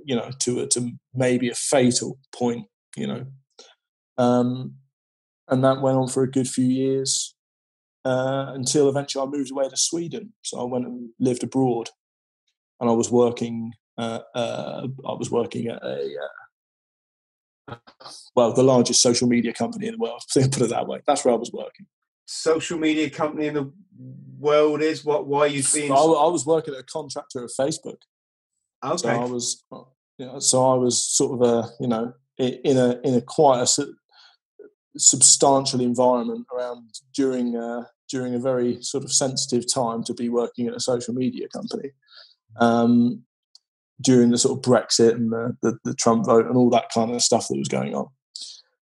you know, to a, to maybe a fatal point, you know. Um, and that went on for a good few years uh, until eventually I moved away to Sweden. So I went and lived abroad, and I was working. Uh, uh, I was working at a uh, well, the largest social media company in the world. Put it that way. That's where I was working. Social media company in the world is what? Why you being? I, I was working at a contractor of Facebook. Okay. So I was, you know, so I was sort of a, you know, in a in a quite a substantial environment around during uh, during a very sort of sensitive time to be working at a social media company. Um, during the sort of Brexit and the, the, the, Trump vote and all that kind of stuff that was going on.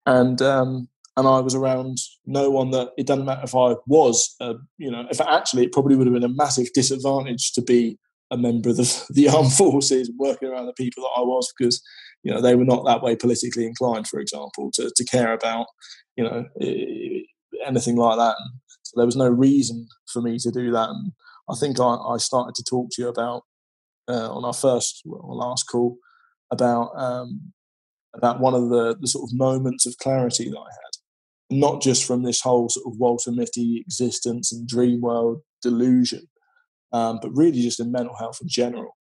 And um, and I was around no one that it doesn't matter if I was, uh, you know, if actually it probably would have been a massive disadvantage to be a member of the, the armed forces working around the people that I was because you know they were not that way politically inclined, for example, to, to care about you know anything like that. And so there was no reason for me to do that. And I think I, I started to talk to you about uh, on our first or last call about um, about one of the, the sort of moments of clarity that I had, not just from this whole sort of Walter Mitty existence and dream world delusion, um, but really just in mental health in general.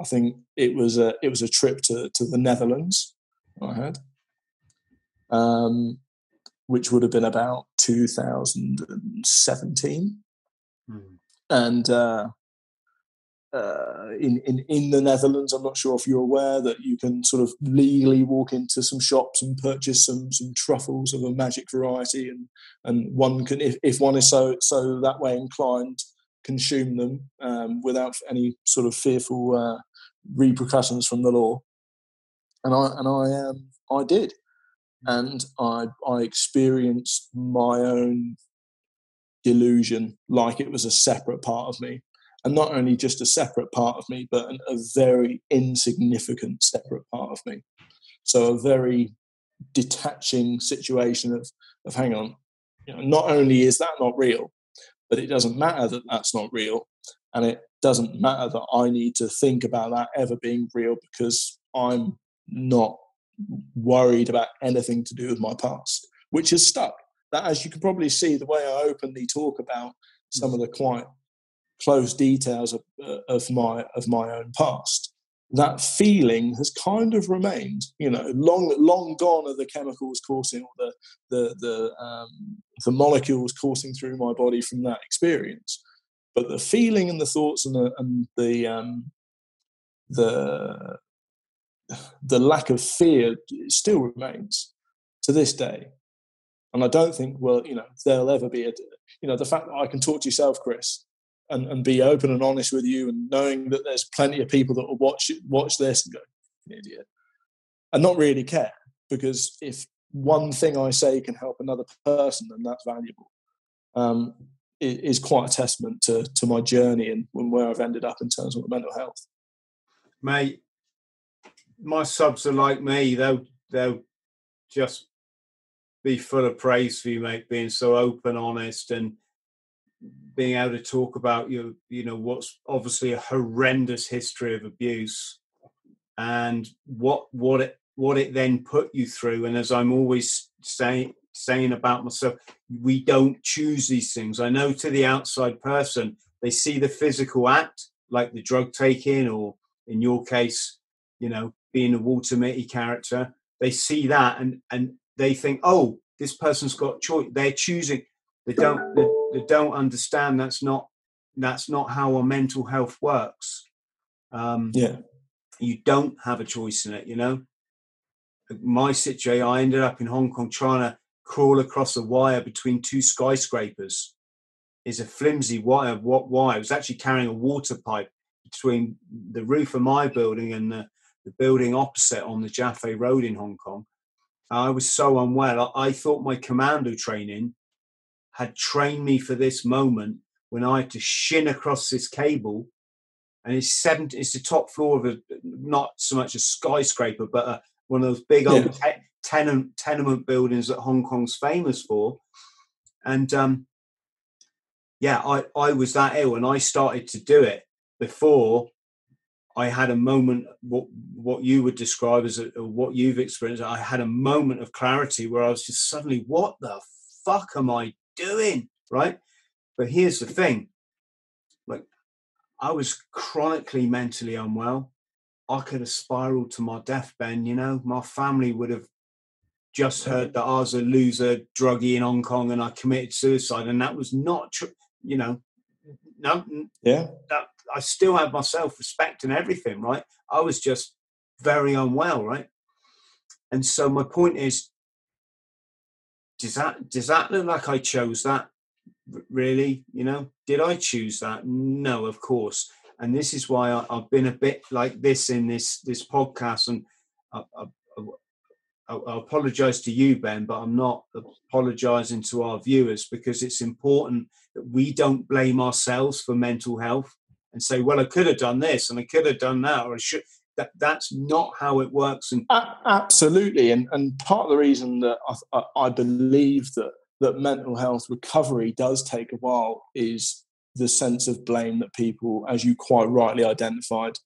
I think it was a it was a trip to to the Netherlands I had, um, which would have been about 2017, mm. and uh, uh, in, in in the Netherlands. I'm not sure if you're aware that you can sort of legally walk into some shops and purchase some some truffles of a magic variety, and and one can, if, if one is so so that way inclined, consume them um, without any sort of fearful uh, repercussions from the law. And I and I um, I did, and I I experienced my own delusion like it was a separate part of me and not only just a separate part of me, but an, a very insignificant separate part of me. So a very detaching situation of, of hang on, you know, not only is that not real, but it doesn't matter that that's not real, and it doesn't matter that I need to think about that ever being real because I'm not worried about anything to do with my past, which is stuck. That, as you can probably see, the way I openly talk about some of the quite close details of, uh, of my of my own past. That feeling has kind of remained you know long long gone are the chemicals coursing or the the the, um, the molecules coursing through my body from that experience. But the feeling and the thoughts and the and the um, the the lack of fear still remains to this day. And i don't think well you know there'll ever be a you know the fact that i can talk to yourself chris and, and be open and honest with you and knowing that there's plenty of people that will watch watch this and go you idiot and not really care because if one thing I say can help another person then that's valuable. Um, it is quite a testament to, to my journey and, and where I've ended up in terms of mental health. Mate my subs are like me. They'll they'll just be full of praise for you mate being so open honest and being able to talk about your you know what's obviously a horrendous history of abuse and what what it what it then put you through. And as i'm always saying saying about myself we don't choose these things. I know to the outside person they see the physical act like the drug taking or in your case you know being a walter mitty character. They see that and and they think oh this person's got choice. They're choosing. They don't they, they don't understand that's not that's not how our mental health works. Um, yeah, you don't have a choice in it. You know, my situation, I ended up in Hong Kong trying to crawl across a wire between two skyscrapers. Is a flimsy wire. What wire? I was actually carrying a water pipe between the roof of my building and the, the building opposite on the Jaffe Road in Hong Kong. I was so unwell. I, I thought my commando training had trained me for this moment when I had to shin across this cable. And it's seven. It's the top floor of a not so much a skyscraper, but a, one of those big yeah. old te- tenant tenement buildings that Hong Kong's famous for. And um, yeah, I I was that ill, and I started to do it before I had a moment what what you would describe as a, what you've experienced. I had a moment of clarity where I was just suddenly, what the fuck am I doing? Right. But here's the thing like, I was chronically mentally unwell. I could have spiraled to my death, Ben. You know, my family would have just heard that I was a loser druggie in Hong Kong and I committed suicide, and that was not true. You know, no, yeah, that I still have my self respect and everything, right? I was just very unwell, right? And so my point is, does that does that look like I chose that? Really, you know, did I choose that? No, of course. And this is why I, have been a bit like this in this this podcast, and I, I, I, I apologize to you, Ben, but I'm not apologizing to our viewers because it's important that we don't blame ourselves for mental health and say, "Well, I could have done this and I could have done that," or I should that that's not how it works. And absolutely. And and part of the reason that I, I, believe that that mental health recovery does take a while is the sense of blame that people as you quite rightly identified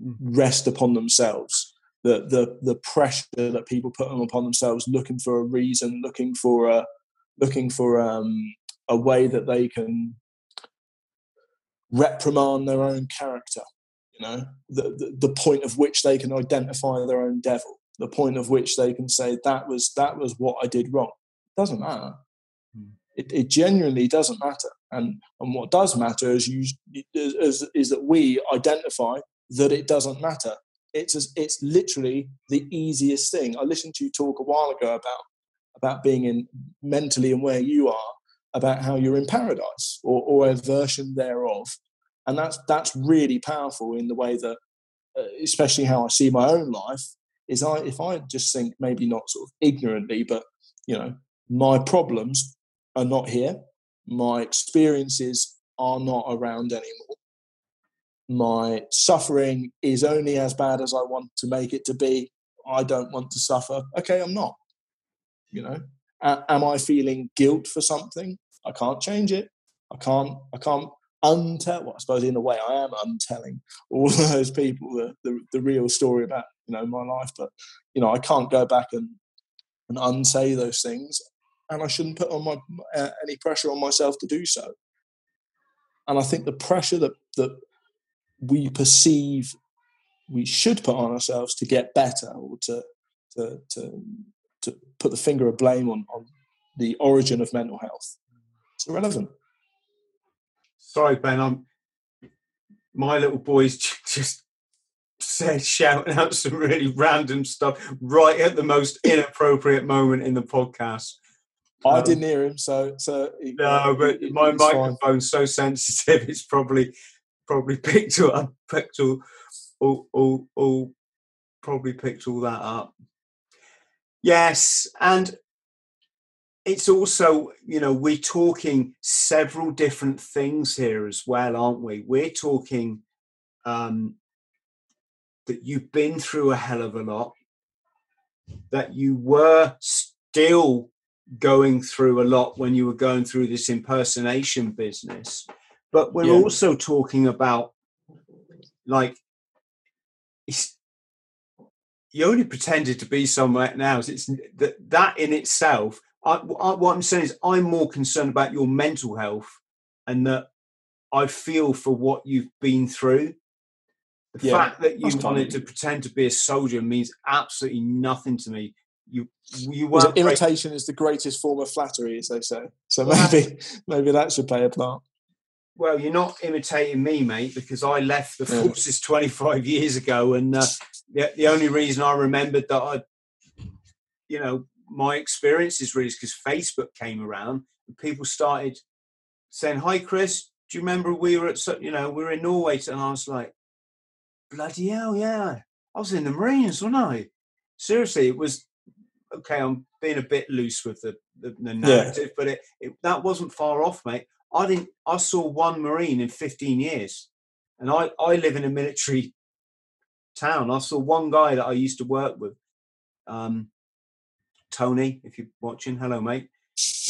rest upon themselves. The the the pressure that people put upon themselves looking for a reason looking for a looking for um, a way that they can reprimand their own character you know the, the, the point of which they can identify their own devil the point of which they can say that was that was what i did wrong. It doesn't matter. Hmm. it, it genuinely doesn't matter. And and what does matter is you is, is, is that we identify that it doesn't matter. It's as, it's literally the easiest thing. I listened to you talk a while ago about about being in mentally and where you are about how you're in paradise or, or a version thereof and that's that's really powerful in the way that uh, especially how i see my own life is i if i just think maybe not sort of ignorantly but you know my problems are not here. My experiences are not around anymore. My suffering is only as bad as i want to make it to be. I don't want to suffer. Okay i'm not. You know? A- am i feeling guilt for something? I can't change it. I can't i can't untell. Well, I suppose in a way I am untelling all those people the, the, the real story about you know my life. But you know I can't go back and and unsay those things, and I shouldn't put on my uh, any pressure on myself to do so. And I think the pressure that that we perceive we should put on ourselves to get better or to to to, to put the finger of blame on, on the origin of mental health. It's irrelevant sorry, Ben, I'm my little boys just said shouting out some really random stuff right at the most inappropriate moment in the podcast. I um, didn't hear him, so so no, but it, my microphone's fine. so sensitive, it's probably probably picked up, picked all, all, all, all, probably picked all that up. Yes, and it's also you know we're talking several different things here as well aren't we we're talking um that you've been through a hell of a lot that you were still going through a lot when you were going through this impersonation business but we're yeah. also talking about like you only pretended to be somewhere now it's that that in itself I, I, what I'm saying is, I'm more concerned about your mental health, and that I feel for what you've been through. The yeah, fact that you wanted to pretend to be a soldier means absolutely nothing to me. You, you were imitation is the greatest form of flattery, as they say. So maybe, maybe that should play a part. Well, you're not imitating me, mate, because I left the forces 25 years ago, and uh, the, the only reason I remembered that I, you know, my experience is really because Facebook came around and people started saying, "Hi, Chris. Do you remember we were at you know we were in Norway?" And I was like, "Bloody hell, yeah! I was in the Marines, wasn't I?" Seriously, it was okay. I'm being a bit loose with the the, the narrative, yeah. but it, it that wasn't far off, mate. I didn't. I saw one Marine in 15 years, and I I live in a military town. I saw one guy that I used to work with. Um, Tony, if you're watching, hello, mate.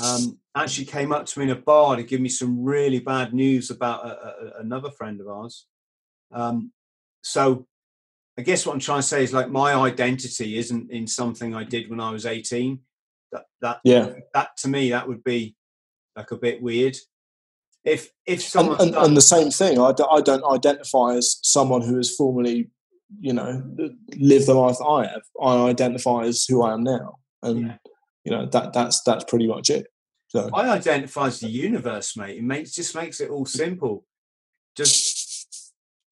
Um, actually came up to me in a bar to give me some really bad news about a, a, another friend of ours. Um, so I guess what I'm trying to say is like my identity isn't in something I did when I was 18. That that yeah, that to me that would be like a bit weird. If if someone and, and, and, the same thing, I d- I don't identify as someone who has formerly you know lived the life I have. I identify as who I am now, and yeah. you know that that's that's pretty much it. So I identify as the universe, mate. It makes just makes it all simple. Just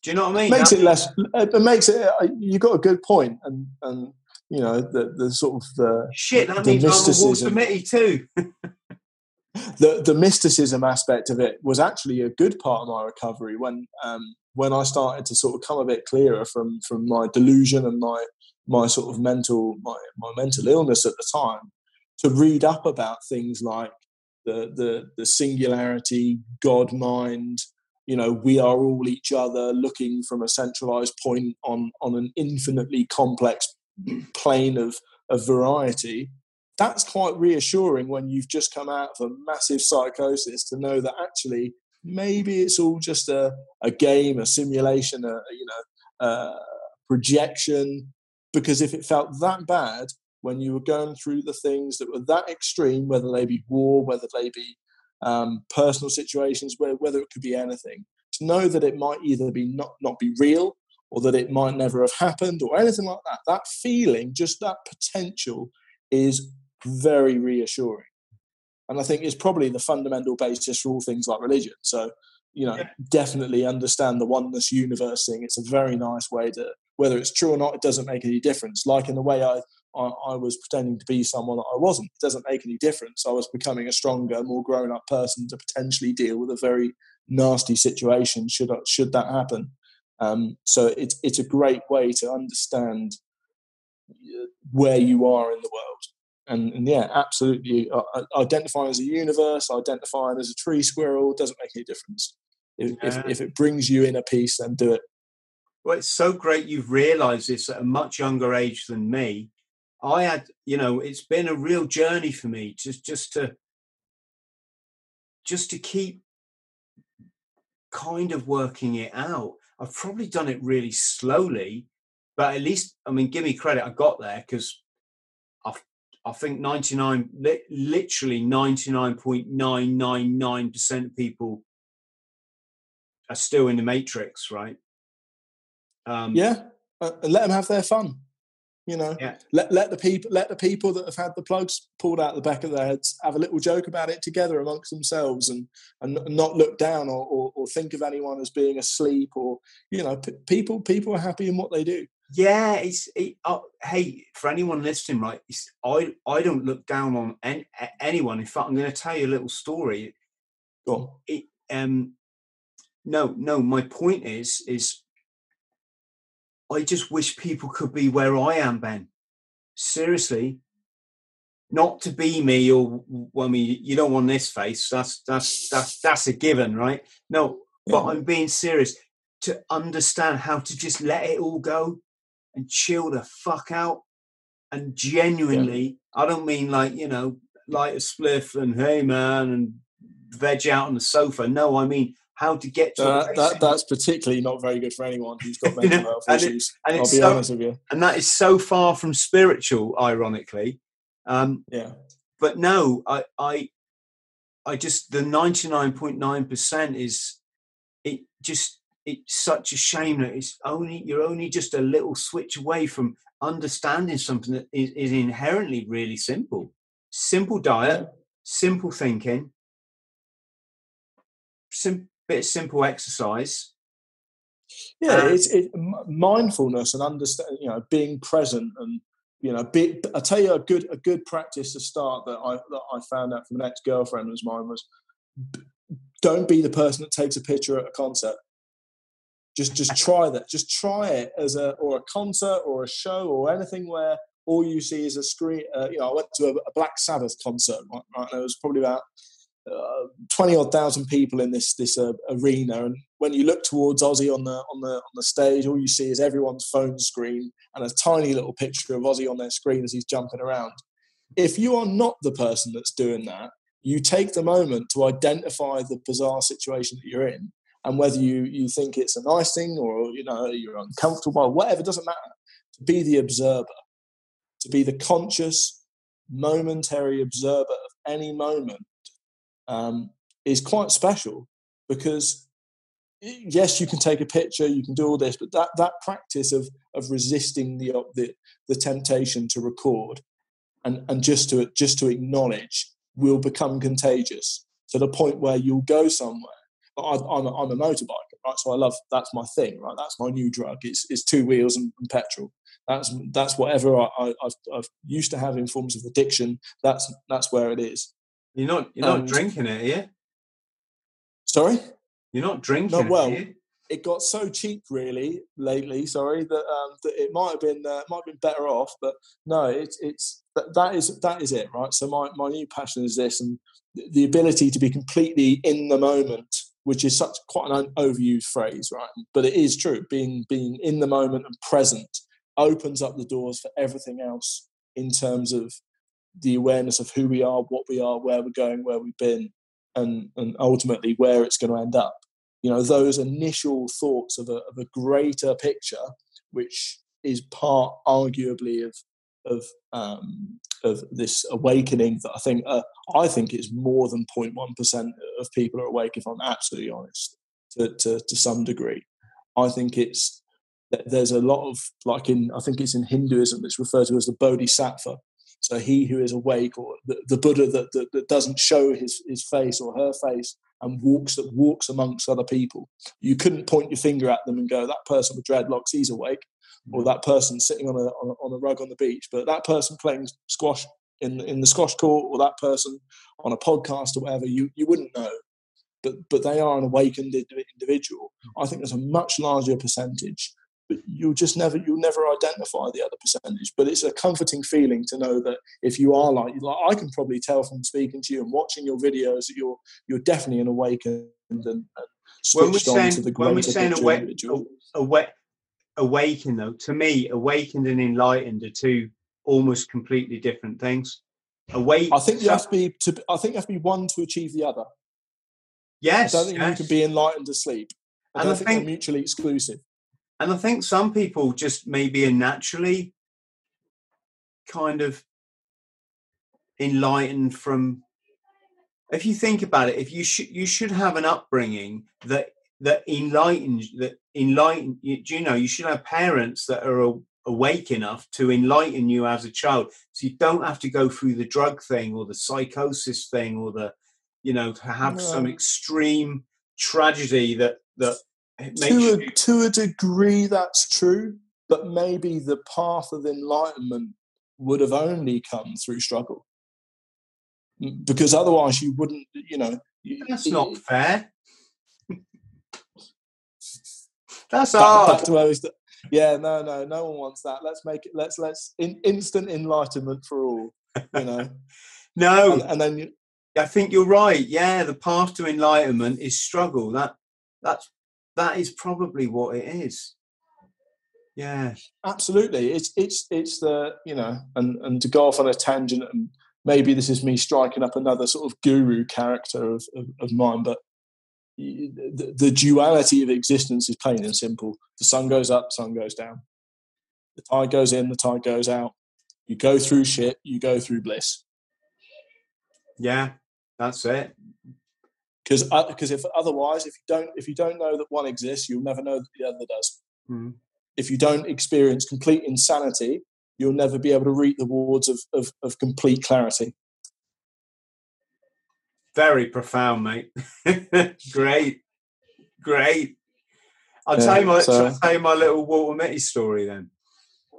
do you know what I mean? Makes that, it less. It makes it. Uh, you got a good point, and and you know the the sort of the shit. That the means mysticism. I'm a committee too. the the mysticism aspect of it was actually a good part of my recovery when um, when I started to sort of come a bit clearer from from my delusion and my my sort of mental my, my mental illness at the time to read up about things like the the the singularity god mind you know we are all each other looking from a centralized point on on an infinitely complex plane of of variety that's quite reassuring when you've just come out of a massive psychosis to know that actually maybe it's all just a, a game, a simulation, a you know, a projection. Because if it felt that bad when you were going through the things that were that extreme, whether they be war, whether they be um, personal situations, whether it could be anything, to know that it might either be not not be real or that it might never have happened or anything like that. That feeling, just that potential, is very reassuring. And I think it's probably the fundamental basis for all things like religion. So, you know, yeah. definitely understand the oneness universe thing. It's a very nice way to, whether it's true or not, it doesn't make any difference. Like in the way I, I, I was pretending to be someone that I wasn't. It doesn't make any difference. I was becoming a stronger, more grown up person to potentially deal with a very nasty situation should should that happen. Um, so it's it's a great way to understand uh, where you are in the world and, and yeah, absolutely. Identifying as a universe, identifying as a tree squirrel doesn't make any difference. If, yeah. if, if, it brings you in a piece, then do it. Well, it's so great you've realised this at a much younger age than me. I had, you know, it's been a real journey for me just just to just to keep kind of working it out. I've probably done it really slowly, but at least, I mean, give me credit, I got there because I've I think 99, literally 99.999% of people are still in the matrix, right? Um, yeah, uh, let them have their fun. You know, yeah. let let the people let the people that have had the plugs pulled out the back of their heads have a little joke about it together amongst themselves, and and not look down or, or, or think of anyone as being asleep or you know, p- people people are happy in what they do. Yeah, it's it, uh, hey for anyone listening, right? I I don't look down on any, anyone. In fact, I'm going to tell you a little story. Go on. It, um, no, no. My point is, is I just wish people could be where I am, Ben. Seriously, not to be me or well, I mean, you don't want this face. That's that's that's that's a given, right? No, but I'm being serious. To understand how to just let it all go and chill the fuck out. And genuinely, yeah. I don't mean like, you know, light a spliff and hey man and veg out on the sofa. No, I mean how to get to uh, that, that's particularly not very good for anyone who's got mental health issues. It, I'll be so, honest with you. And that is so far from spiritual, ironically. Um, yeah. But no, I, I, I just the ninety nine point nine percent is it just it's such a shame that it's only you're only just a little switch away from understanding something that is, is inherently really simple simple diet simple thinking sim- bit of simple exercise yeah um, it's it, mindfulness and understand you know being present and you know be, i tell you a good a good practice to start that i that i found out from an ex-girlfriend of mine was don't be the person that takes a picture at a concert just just try that. Just try it as a or a concert or a show or anything where all you see is a screen. Uh, you know, I went to a, a Black Sabbath concert. Right, right there was probably about twenty odd thousand people in this this uh, arena, and when you look towards Ozzy on the on the on the stage, all you see is everyone's phone screen and a tiny little picture of Ozzy on their screen as he's jumping around. If you are not the person that's doing that, you take the moment to identify the bizarre situation that you're in and whether you you think it's a nice thing or you know you're uncomfortable whatever doesn't matter to be the observer to be the conscious momentary observer of any moment um, is quite special because yes, you can take a picture, you can do all this, but that that practice of of resisting the the, the temptation to record and and just to just to acknowledge will become contagious to the point where you'll go somewhere. I, I'm, a, I'm a motorbiker, right? So I love that's my thing, right? That's my new drug. It's, it's two wheels and, and petrol. That's that's whatever I, I, have I've used to have in forms of addiction. That's that's where it is. You're not you're not drinking it, yeah? Sorry, you're not drinking. No, well, it, it got so cheap really lately. Sorry that um, that it might have been uh, might have been better off, but no, it's it's that, that is that is it, right? So my my new passion is this, and the ability to be completely in the moment which is such quite an overused phrase, right? But it is true. Being being in the moment and present opens up the doors for everything else in terms of the awareness of who we are, what we are, where we're going, where we've been, and and ultimately where it's going to end up. You know, those initial thoughts of a of a greater picture, which is part arguably of of um, of this awakening that I think uh, I think it's more than 0.1 percent of people are awake. If I'm absolutely honest, to, to to some degree, I think it's there's a lot of like in I think it's in Hinduism it's referred to as the Bodhisattva. So he who is awake, or the, the Buddha that, that, that doesn't show his, his face or her face and walks that walks amongst other people. You couldn't point your finger at them and go, that person with dreadlocks, he's awake or mm. that person sitting on a, on a, on a rug on the beach, but that person playing squash in in the squash court, or that person on a podcast or whatever, you you wouldn't know. But but they are an awakened individual. Mm. I think there's a much larger percentage, but you'll just never you'll never identify the other percentage. But it's a comforting feeling to know that if you are like like I can probably tell from speaking to you and watching your videos that you're you're definitely an awakened and, and switched on to the greater when we're saying awake, awake, awakened though to me awakened and enlightened are two almost completely different things. Awake i think you have to be to i think you have to be one to achieve the other. Yes i don't think yes. you can be enlightened asleep. I and don't I think, think they're mutually exclusive and i think some people just maybe are naturally kind of enlightened from if you think about it if you should you should have an upbringing that that enlightens that enlighten you, you know you should have parents that are awake enough to enlighten you as a child so you don't have to go through the drug thing or the psychosis thing or the you know to have no. some extreme tragedy that that to a, you... to a degree that's true but maybe the path of enlightenment would have only come through struggle mm, because otherwise you wouldn't you know that's not fair That's back, hard. Back to where we st- yeah, no, no, no one wants that. Let's make it. Let's let's in, instant enlightenment for all. You know. no, and, and then you, I think you're right. Yeah, the path to enlightenment is struggle. That that's that is probably what it is. Yeah, absolutely. It's it's it's the you know, and and to go off on a tangent, and maybe this is me striking up another sort of guru character of, of, of mine, but the, the duality of existence is plain and simple. The sun goes up, sun goes down. The tide goes in, the tide goes out. You go through shit, you go through bliss. Yeah, that's it. Because because uh, if otherwise, if you don't if you don't know that one exists, you'll never know that the other does. Mm-hmm. If you don't experience complete insanity, you'll never be able to reap the rewards of, of, of complete clarity. Very profound, mate. great, great. I'll yeah, tell you my so, I'll tell you my little Walter Mitty story then.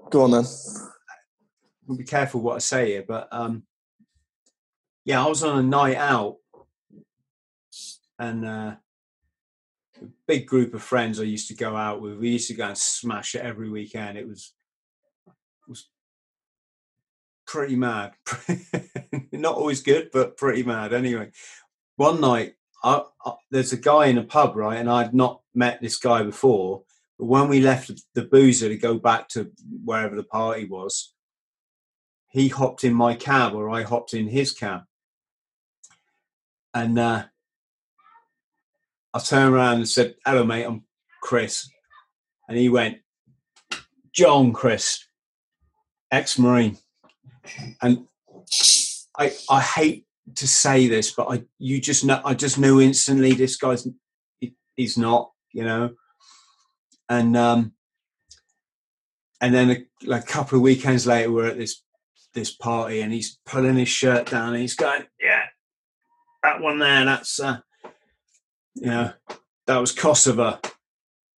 Go on then. I'll be careful what I say here, but um, yeah, I was on a night out, and uh, a big group of friends I used to go out with. We used to go and smash it every weekend. It was was pretty mad. Not always good, but pretty mad. Anyway, one night I, I, there's a guy in a pub, right, and I'd not met this guy before. But when we left the boozer to go back to wherever the party was, he hopped in my cab, or I hopped in his cab, and uh, I turned around and said, "Hello, mate. I'm Chris," and he went, "John, Chris, ex-marine." and I I hate to say this, but I you just know I just knew instantly this guy's he's not you know. And um, and then a, like a couple of weekends later, we're at this this party, and he's pulling his shirt down, and he's going, "Yeah, that one there, that's uh, know, that was Kosovo.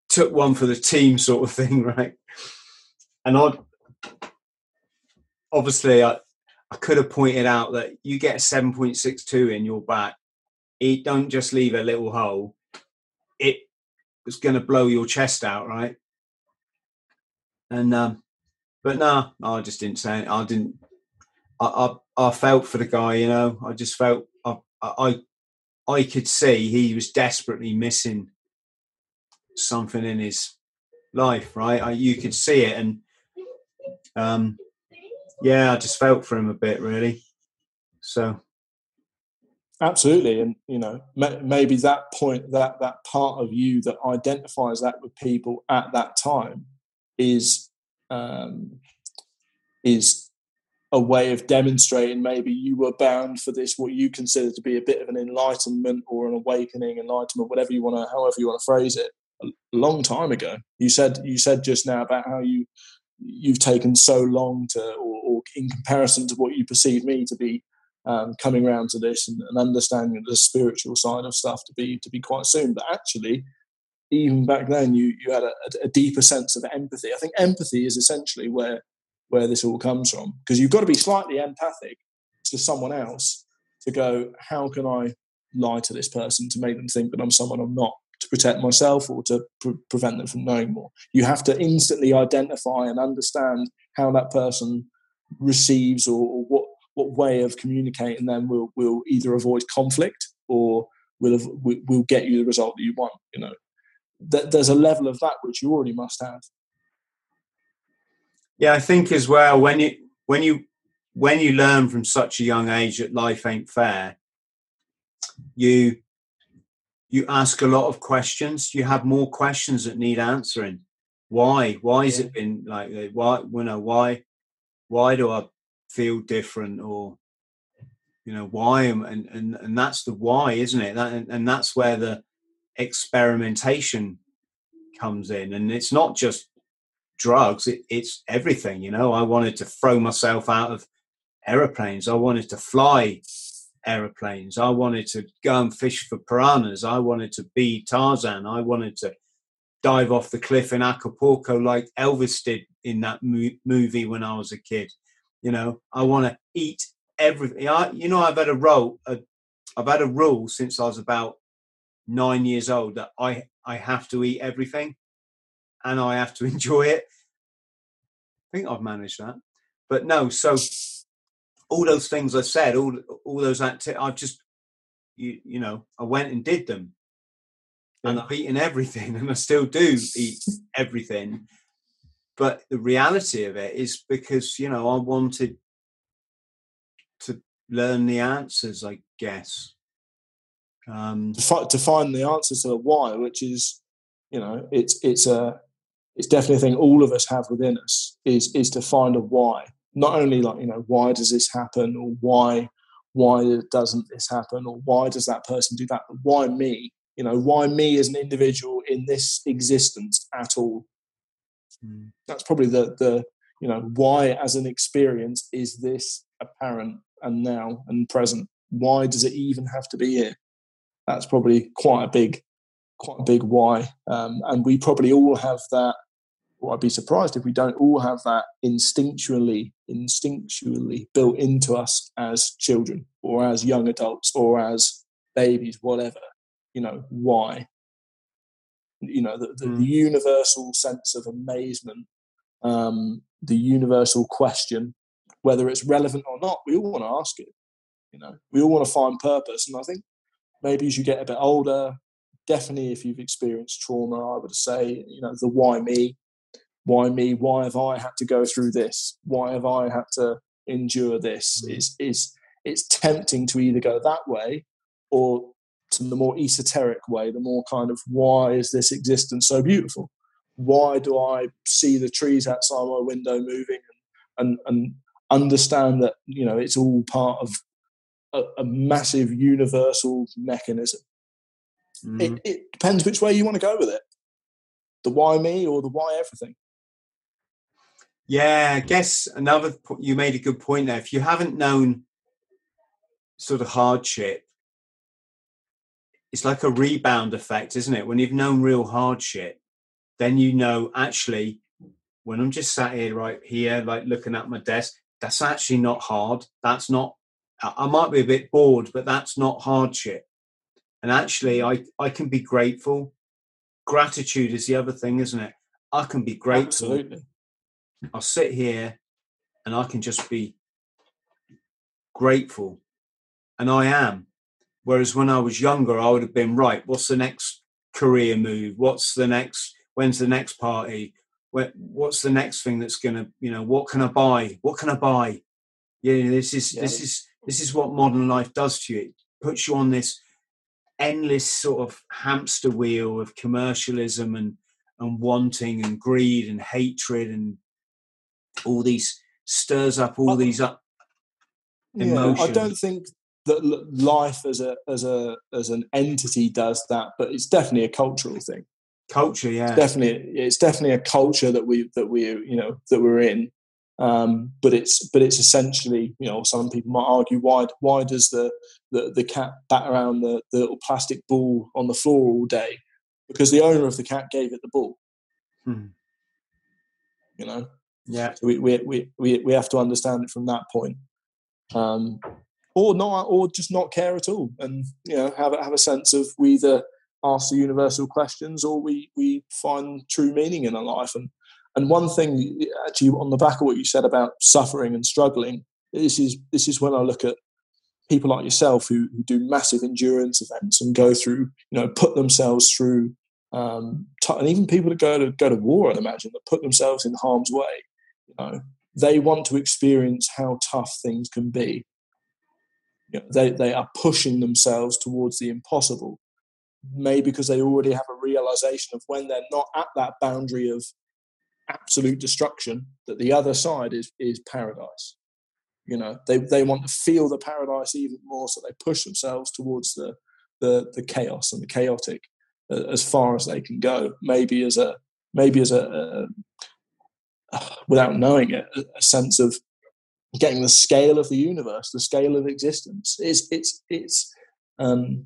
Took one for the team, sort of thing, right?" And I obviously I I could have pointed out that you get 7.62 in your back, it don't just leave a little hole. It was going to blow your chest out, right? And um, but no, I just didn't say it. I didn't. I, I I felt for the guy, you know. I just felt I I I could see he was desperately missing something in his life, right? I, you could see it, and um, yeah, I just felt for him a bit, really. So absolutely, and you know, maybe that point, that that part of you that identifies that with people at that time, is um, is a way of demonstrating maybe you were bound for this what you consider to be a bit of an enlightenment or an awakening enlightenment whatever you want to however you want to phrase it a long time ago you said you said just now about how you you've taken so long to, or, or in comparison to what you perceive me to be um, coming around to this and, and, understanding the spiritual side of stuff to be to be quite soon. But actually, even back then, you you had a, a deeper sense of empathy. I think empathy is essentially where where this all comes from because you've got to be slightly empathic to someone else to go, how can I lie to this person to make them think that I'm someone I'm not? to protect myself or to pre- prevent them from knowing more. You have to instantly identify and understand how that person receives or, or what what way of communicating them will will either avoid conflict or will will get you the result that you want. You know, there's a level of that which you already must have. Yeah, I think as well when you when you when you learn from such a young age that life ain't fair, you you ask a lot of questions. You have more questions that need answering. Why? Why has yeah. it been like that? Why? You know, why? Why do I feel different? Or you know, why? Am, and and and that's the why, isn't it? That and, and that's where the experimentation comes in, and it's not just drugs. It, it's everything. You know, I wanted to throw myself out of aeroplanes. I wanted to fly aeroplanes. I wanted to go and fish for piranhas. I wanted to be Tarzan. I wanted to dive off the cliff in Acapulco like Elvis did in that mo- movie when I was a kid. You know, I want to eat everything. I, you know, I've had a rule. A, I've had a rule since I was about nine years old that I I have to eat everything, and I have to enjoy it. I think I've managed that, but no. So all those things I said, all all those activities, I've just you you know I went and did them, and I've eaten everything, and I still do eat everything. But the reality of it is because you know I wanted to learn the answers, I guess. Um, to, fi- to find the answer to the why, which is, you know, it's it's a it's definitely a thing all of us have within us is is to find a why. Not only like you know why does this happen or why why doesn't this happen or why does that person do that but why me? You know why me as an individual in this existence at all? Mm. that's probably the the you know why as an experience is this apparent and now and present? Why does it even have to be here? That's probably quite a big quite a big why. Um, and we probably all have that well, I'd be surprised if we don't all have that instinctually, instinctually built into us as children or as young adults or as babies, whatever. You know, why? You know, the, the, mm. the universal sense of amazement, um, the universal question, whether it's relevant or not, we all want to ask it. You know, we all want to find purpose. And I think maybe as you get a bit older, definitely if you've experienced trauma, I would say, you know, the why me, why me? Why have I had to go through this? Why have I had to endure this? Mm. Is is it's tempting to either go that way or to the more esoteric way, the more kind of why is this existence so beautiful? Why do I see the trees outside my window moving and and, and understand that you know it's all part of a, a massive universal mechanism? mm-hmm. it, it depends which way you want to go with it. The why me or the why everything. Yeah, I guess another you made a good point there. If you haven't known sort of hardship, it's like a rebound effect, isn't it? When you've known real hardship, then you know actually when I'm just sat here right here, like looking at my desk, that's actually not hard. That's not I might be a bit bored, but that's not hardship. And actually I, I can be grateful. Gratitude is the other thing, isn't it? I can be grateful. Absolutely I'll sit here and I can just be grateful. And I am. Whereas when I was younger, I would have been right. What's the next career move? What's the next? When's the next party? What's the next thing that's gonna? You know, what can I buy? What can I buy? Yeah, this is yeah. this is this is what modern life does to you. It puts you on this endless sort of hamster wheel of commercialism and and wanting and greed and hatred and all these stirs up all these up emotions. Yeah, I don't think that life as a as a as an entity does that, but it's definitely a cultural thing. Culture, yeah, it's definitely it's definitely a culture that we that we you know that we're in. Um, but it's but it's essentially you know some people might argue why why does the the, the cat bat around the, the little plastic ball on the floor all day because the owner of the cat gave it the ball. Hmm. You know, yeah. So we, we, we, we have to understand it from that point. Um, or not, or just not care at all, and you know have have a sense of we either ask the universal questions or we we find true meaning in our life. And and one thing, actually, on the back of what you said about suffering and struggling, this is this is when I look at people like yourself who, who do massive endurance events and go through, you know, put themselves through, um, t- and even people that go to go to war, I'd imagine, that put themselves in harm's way know, they want to experience how tough things can be. You know, they, they are pushing themselves towards the impossible, maybe because they already have a realization of when they're not at that boundary of absolute destruction, that the other side is, is paradise. You know, they, they want to feel the paradise even more, so they push themselves towards the, the, the chaos and the chaotic uh, as far as they can go. Maybe as a maybe as a without knowing it, a sense of getting the scale of the universe, the scale of existence. It's it's it's um,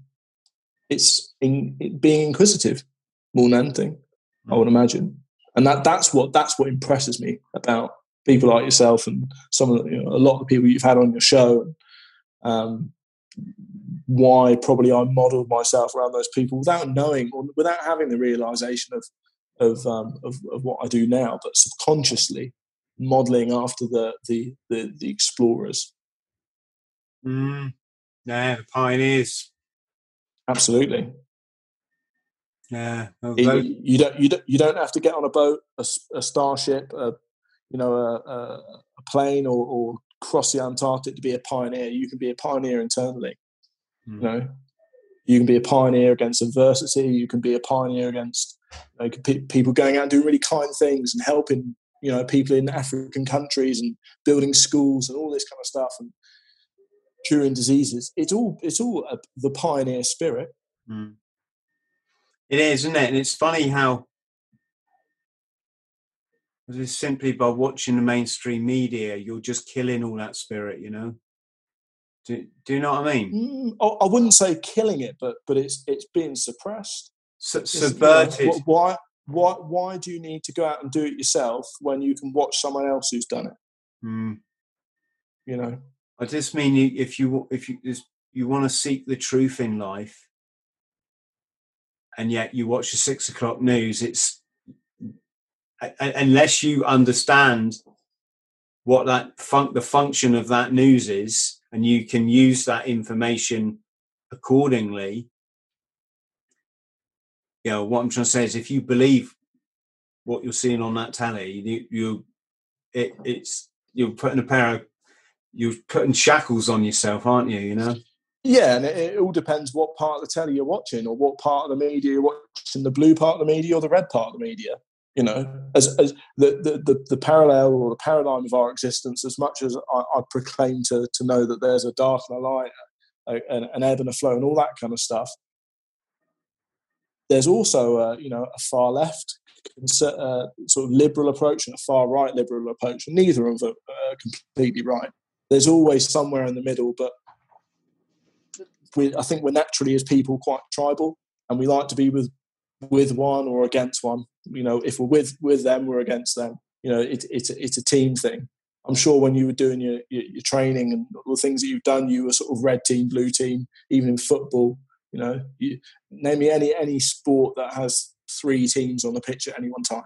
it's in, it being inquisitive more than anything. I would imagine, and that that's what that's what impresses me about people like yourself and some of the, you know, a lot of the people you've had on your show. And, Um, why probably I modelled myself around those people without knowing or without having the realization of of, um, of, of what I do now, but subconsciously modeling after the the the, the explorers. Mm, yeah, the pioneers. Absolutely. Yeah, you, you, don't you don't you don't have to get on a boat, a, a starship, a you know a, a, a plane, or, or, cross the Antarctic to be a pioneer. You can be a pioneer internally. Mm. You know, you can be a pioneer against adversity. You can be a pioneer against people going out and doing really kind things and helping you know people in African countries and building schools and all this kind of stuff and curing diseases. It's all it's all a, the pioneer spirit. Mm. It is, isn't it? And it's funny how just simply by watching the mainstream media, you're just killing all that spirit. You know. Do, do you know what I mean? Mm, I wouldn't say killing it, but but it's it's being suppressed subverted. You know, why, why, why do you need to go out and do it yourself when you can watch someone else who's done it? Mm. You know, I just mean if you if you you want to seek the truth in life, and yet you watch the six o'clock news, it's unless you understand what that fun- the function of that news is, and you can use that information accordingly. You know what i'm trying to say is if you believe what you're seeing on that telly you, you it, it's you're putting a pair of you're putting shackles on yourself aren't you you know? Yeah and it, it, all depends what part of the telly you're watching or what part of the media you're watching the blue part of the media or the red part of the media you know as, as the, the, the, the parallel or the paradigm of our existence as much as i, I proclaim to, to know that there's a dark and a light an, an ebb and a flow and all that kind of stuff there's also a, you know a far left uh, sort of liberal approach and a far right liberal approach, and neither of them are completely right. There's always somewhere in the middle, but we, I think we're naturally as people quite tribal, and we like to be with with one or against one. You know, if we're with with them, we're against them. You know, it, it's it's a team thing. I'm sure when you were doing your, your, your training and the things that you've done, you were sort of red team, blue team, even in football. You know, you, name me any any sport that has three teams on the pitch at any one time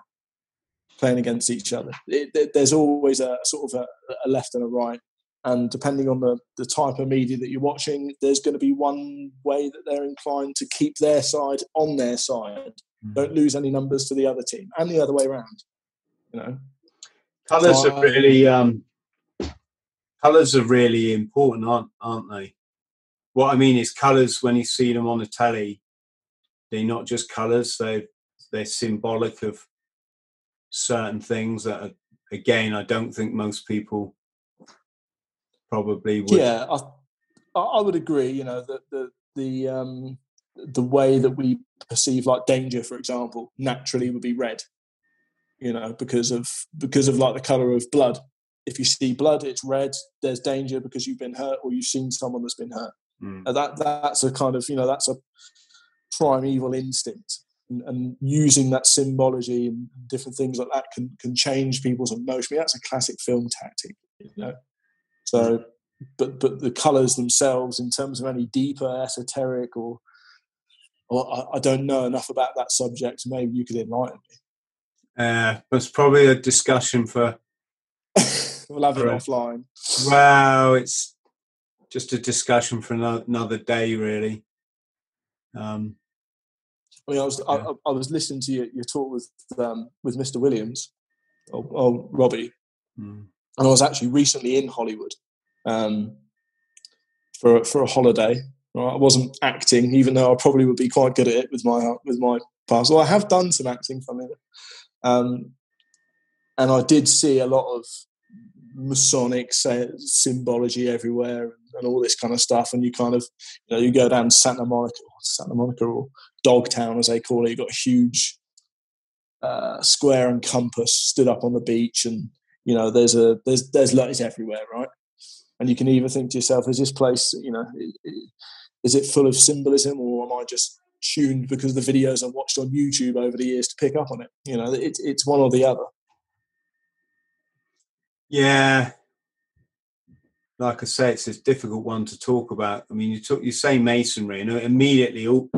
playing against each other. It, there's always a sort of a, a, left and a right, and depending on the, the type of media that you're watching, there's going to be one way that they're inclined to keep their side on their side. Mm. Don't lose any numbers to the other team, and the other way around. You know, colours so, are really um, colours are really important, aren't aren't they? What I mean is colours when you see them on the telly, they're not just colours; they they're symbolic of certain things that are, again I don't think most people probably would. Yeah, I, I would agree. You know, the the the um, the way that we perceive like danger, for example, naturally would be red. You know, because of because of like the color of blood. If you see blood, it's red. There's danger because you've been hurt or you've seen someone that's been hurt. Mm. That that's a kind of you know that's a primeval instinct. And, and, using that symbology and different things like that can, can change people's emotion. I mean, that's a classic film tactic, you know. So, but but the colours themselves, in terms of any deeper esoteric or, or I, I don't know enough about that subject. Maybe you could enlighten me. Uh, it's probably a discussion for. we'll have it offline. Well, it's just a discussion for another day, really. Um, I mean, I was yeah. I, I, was listening to your, your talk with um, with Mr. Williams, or, or Robbie, mm and I was actually recently in Hollywood um, for for a holiday. Right? I wasn't acting, even though I probably would be quite good at it with my with my past. Well, I have done some acting from it, um, and I did see a lot of Masonic symbology everywhere and, and, all this kind of stuff. And you kind of, you know, you go down Santa Monica, Santa Monica or Dogtown as they call it. You got a huge uh, square and compass stood up on the beach, and you know there's a there's there's letters everywhere right and you can either think to yourself is this place you know is it full of symbolism or am i just tuned because the videos i've watched on youtube over the years to pick up on it? You know it, it's one or the other. Yeah. Like i say it's a difficult one to talk about. I mean you talk you say masonry and immediately oh,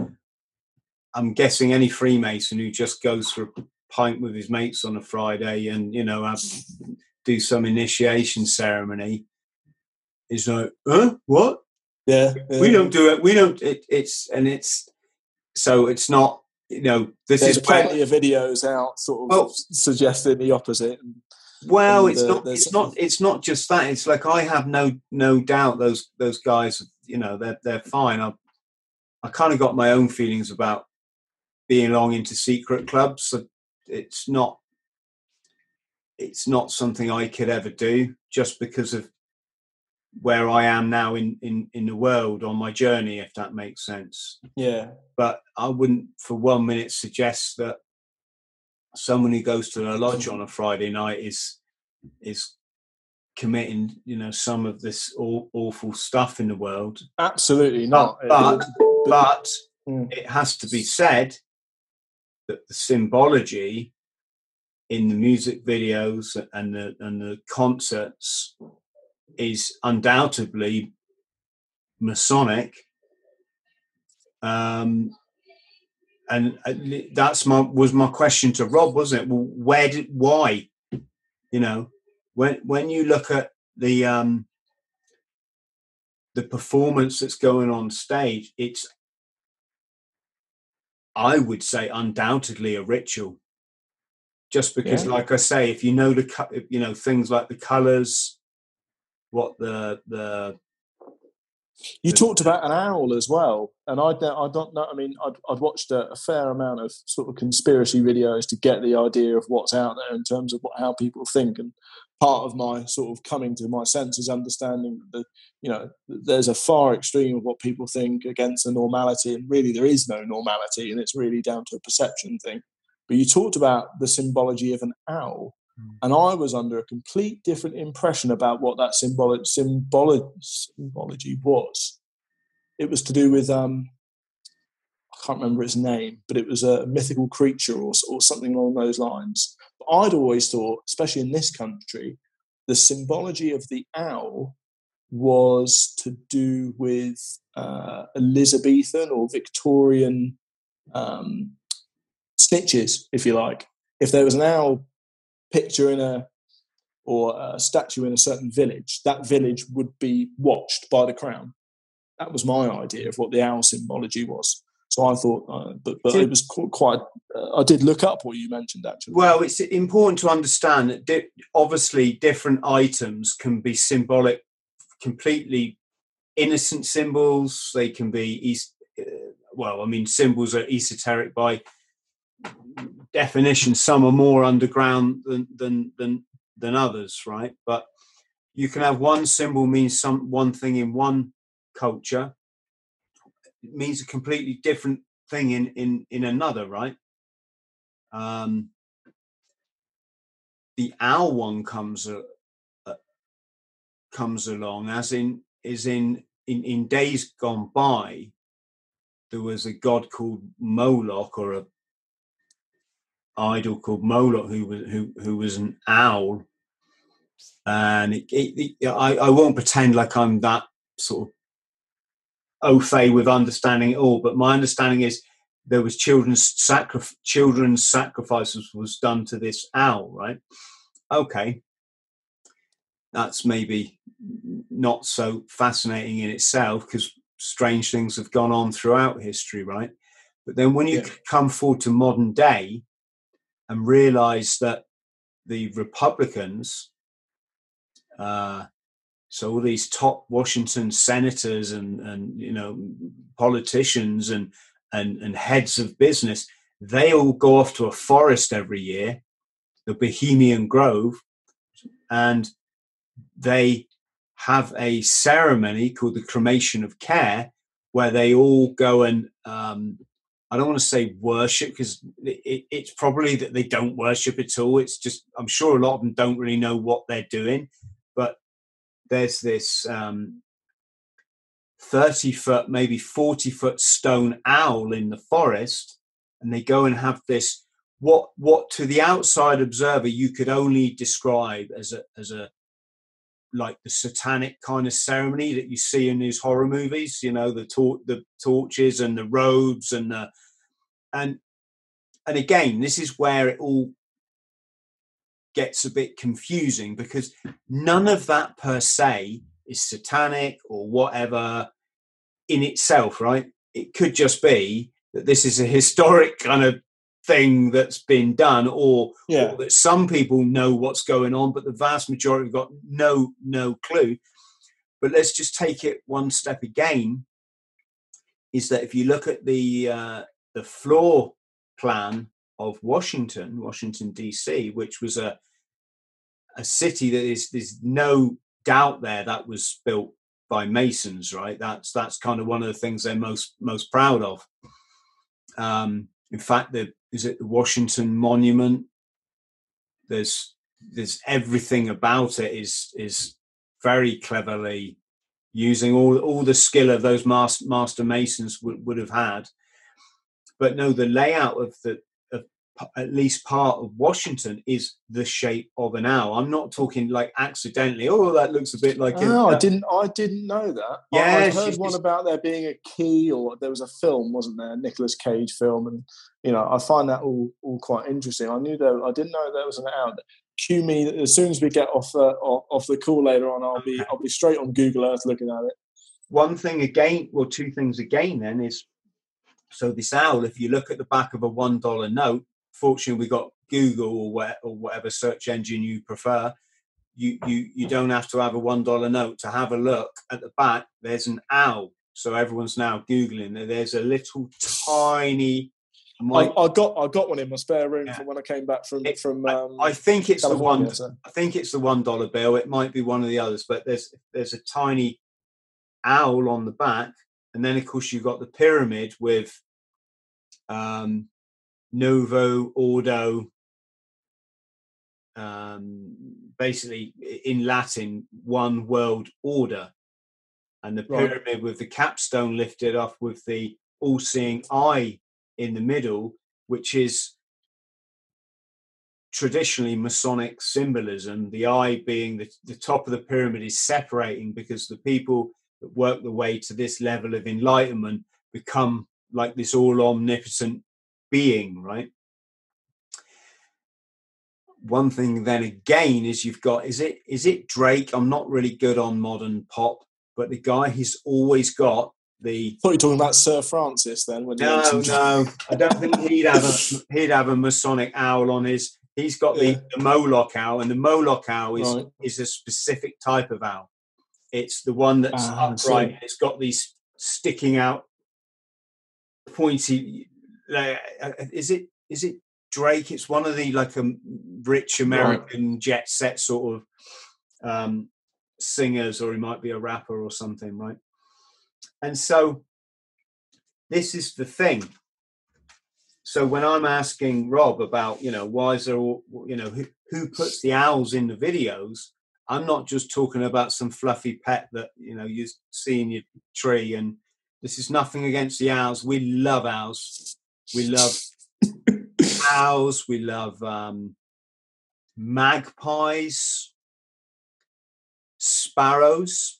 i'm guessing any freemason who just goes for a pint with his mates on a Friday and you know have, do some initiation ceremony is like, huh? What? Yeah, yeah. we don't do it. We don't. It, it's and it's so it's not. You know, this There's is plenty where, of videos out, sort of well, suggesting the opposite. Well, and it's uh, not. It's not. It's not just that. It's like I have no no doubt those those guys. You know, they're they're fine. I I kind of got my own feelings about being along into secret clubs. So it's not it's not something I could ever do just because of where I am now in, in, in the world on my journey, if that makes sense. Yeah. But I wouldn't for one minute suggest that someone who goes to a lodge on a Friday night is is committing, you know, some of this aw- awful stuff in the world. Absolutely not. But but, but mm. it has to be said that the symbology in the music videos and the and the concerts is undoubtedly Masonic. Um, and that's my was my question to Rob, wasn't it? Well, where did why? You know, when when you look at the um, the performance that's going on stage, it's I would say undoubtedly a ritual. Just because, yeah. like I say, if you know the you know things like the colours, what the the you the, talked about an owl as well, and I don't, I don't know. I mean, I'd, I'd watched a, a, fair amount of sort of conspiracy videos to get the idea of what's out there in terms of what, how people think. And part of my sort of coming to my senses, understanding that you know there's a far extreme of what people think against the normality, and really there is no normality, and it's really down to a perception thing. But you talked about the symbology of an owl. And I was under a complete different impression about what that symbolic symbolic symbology was. It was to do with um, I can't remember its name, but it was a mythical creature or, or something along those lines. But I'd always thought, especially in this country, the symbology of the owl was to do with uh, Elizabethan or Victorian um, snitches, if you like. If there was an owl picture in a or a statue in a certain village, that village would be watched by the crown. That was my idea of what the owl symbology was. So I thought, uh, but, but it was quite. Uh, I did look up what you mentioned actually. Well, it's important to understand that di- obviously different items can be symbolic, completely innocent symbols. They can be east. Uh, well, I mean, symbols are esoteric by definition. Some are more underground than than than than others, right? But you can have one symbol mean some one thing in one culture it means a completely different thing in in in another, right? Um, the owl one comes uh, comes along as in is in in in days gone by. There was a god called Moloch or a idol called Moloch who was who who was an owl, and it, it, it, I I won't pretend like I'm that sort of au fait with understanding it all, but my understanding is there was children's sacrif- children's sacrifices was done to this owl, right? Okay, that's maybe not so fascinating in itself because strange things have gone on throughout history, right? But then when you yeah. come forward to modern day and realize that the Republicans uh, so all these top Washington senators and and you know politicians and and and heads of business, they all go off to a forest every year, the Bohemian Grove, and they have a ceremony called the cremation of care, where they all go and um, I don't want to say worship because it, it's probably that they don't worship at all. It's just I'm sure a lot of them don't really know what they're doing, but there's this um, 30 foot, maybe 40 foot stone owl in the forest, and they go and have this what what to the outside observer you could only describe as a as a like the satanic kind of ceremony that you see in these horror movies you know the tor- the torches and the robes and the and and again this is where it all gets a bit confusing because none of that per se is satanic or whatever in itself, right? It could just be that this is a historic kind of thing that's been done or, yeah. or, that some people know what's going on but the vast majority have got no no clue but let's just take it one step again is that if you look at the uh, the floor plan of Washington, Washington D.C., which was a a city that is there's no doubt there that was built by masons, right? That's that's kind of one of the things they're most most proud of. Um, in fact, the is it the Washington Monument? There's there's everything about it is is very cleverly using all all the skill of those master, master masons would, would have had but no, the layout of the at least part of Washington is the shape of an owl. I'm not talking like accidentally. Oh, that looks a bit like. Oh, I uh, didn't. I didn't know that. Yeah, I heard one about there being a key, or there was a film, wasn't there? A Nicolas Cage film, and you know, I find that all all quite interesting. I knew there. I didn't know there was an owl. Cue me as soon as we get off uh, the off the call later on. I'll be I'll be straight on Google Earth looking at it. One thing again, well, two things again. Then is so this owl, if you look at the back of a one dollar note, fortunately we got Google or, where, or whatever search engine you prefer. You, you you don't have to have a one dollar note to have a look at the back. There's an owl, so everyone's now googling. There's a little tiny I, I, got I got one in my spare room yeah. from when I came back from it, from. Um, I, I, think it's California, the one. So. I think it's the one dollar bill. It might be one of the others, but there's there's a tiny owl on the back, and then of course you've got the pyramid with um, Novo Ordo. Um, basically, in Latin, one world order, and the pyramid right. with the capstone lifted off with the all-seeing eye in the middle, which is traditionally Masonic symbolism. The eye being the, the top of the pyramid is separating because the people that work the way to this level of enlightenment become like this all omnipotent being, right? One thing then again is you've got is it is it Drake? I'm not really good on modern pop, but the guy he's always got the. I thought you were talking about Sir Francis then. When no, no, I don't think he'd have a he'd have a Masonic owl on his. He's got the, yeah. the Moloch owl, and the Moloch owl is right. is a specific type of owl. It's the one that's ah, upright. It's got these sticking out pointy. Uh, is it is it Drake? It's one of the like a um, rich American right. jet set sort of um, singers, or he might be a rapper or something, right? And so this is the thing. So when I'm asking Rob about, you know, why is there, all, you know, who, who puts the owls in the videos? I'm not just talking about some fluffy pet that, you know, you see in your tree. And this is nothing against the owls. We love owls. We love owls. We love um, magpies, sparrows.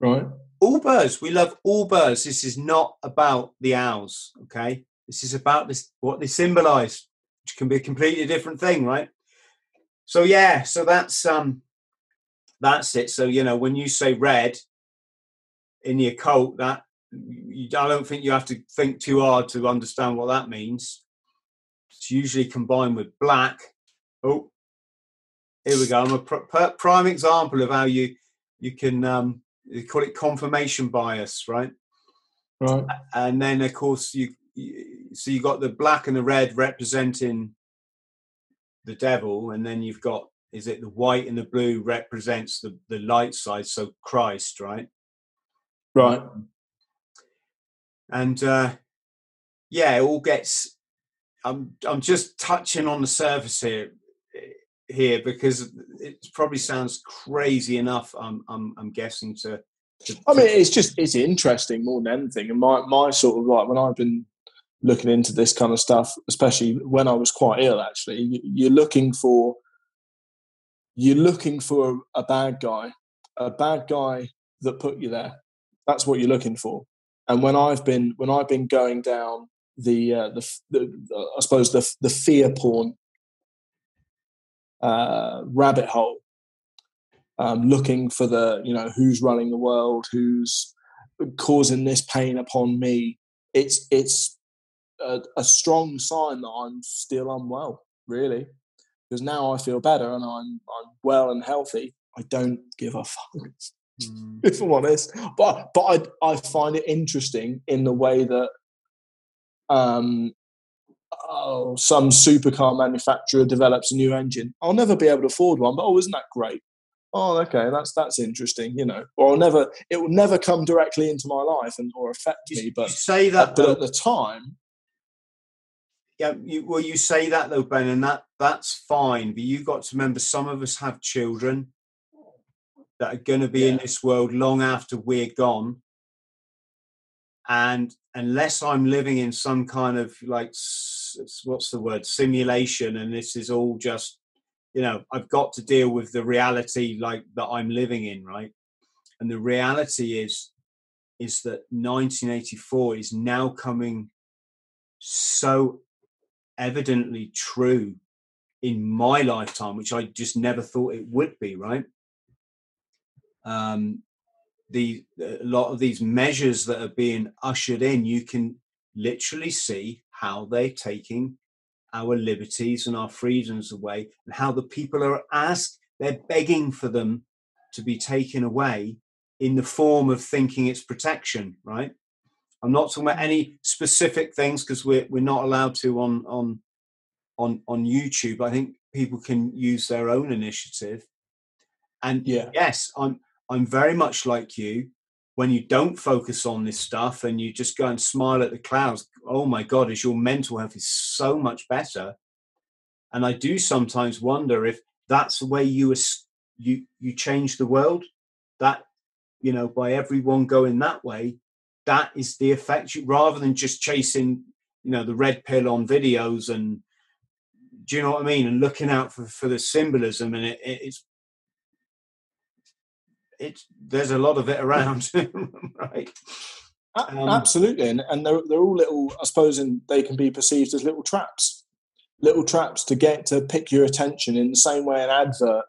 Right all birds. We love all birds. This is not about the owls. Okay, this is about this what they symbolize, which can be a completely different thing, right? So yeah, so that's um that's it. So you know, when you say red in the occult, that you, I don't think you have to think too hard to understand what that means. It's usually combined with black. Oh, here we go. I'm a pr- prime example of how you you can um, they call it confirmation bias, right? Right. And then of course you, you so you got the black and the red representing the devil, and then you've got is it the white and the blue represents the the light side, so Christ, right? Right. And uh, yeah, it all gets. I'm I'm just touching on the surface here here because it probably sounds crazy enough. I'm I'm, I'm guessing to, to. I mean, it's just it's interesting more than anything, and my my sort of like when I've been looking into this kind of stuff, especially when I was quite ill. Actually, you're looking for you're looking for a bad guy, a bad guy that put you there. That's what you're looking for. And when I've been when I've been going down the uh, the, the I suppose the the fear porn uh, rabbit hole, um, looking for the you know who's running the world, who's causing this pain upon me. It's it's a, a strong sign that I'm still unwell, really, because now I feel better and I'm I'm well and healthy. I don't give a fuck. Mm. if I'm honest. But but I I find it interesting in the way that um oh, some supercar manufacturer develops a new engine. I'll never be able to afford one, but oh, isn't that great? Oh, okay, that's that's interesting, you know. Or I'll never, it will never come directly into my life and or affect you, me. But say that, but at the time, yeah. You, well, you say that though, Ben, and that that's fine. But you got to remember, some of us have children that are going to be yeah. in this world long after we're gone, and unless I'm living in some kind of like what's the word simulation, and this is all just you know I've got to deal with the reality like that I'm living in, right? And the reality is is that 1984 is now coming so evidently true in my lifetime, which I just never thought it would be, right? Um, the a lot of these measures that are being ushered in, you can literally see how they're taking our liberties and our freedoms away, and how the people are asked, they're begging for them to be taken away in the form of thinking it's protection, right? I'm not talking about any specific things because we're we're not allowed to on on on on YouTube. I think people can use their own initiative. And Yeah. yes, I'm I'm very much like you. When you don't focus on this stuff and you just go and smile at the clouds, oh my God, is your mental health is so much better. And I do sometimes wonder if that's the way you you you change the world. That you know, by everyone going that way, that is the effect. You, rather than just chasing, you know, the red pill on videos and do you know what I mean? And looking out for, for the symbolism and it, it, it's it's there's a lot of it around, right? Um, Absolutely, and, and they're, they're all little. I suppose, and they can be perceived as little traps, little traps to get to pick your attention in the same way an advert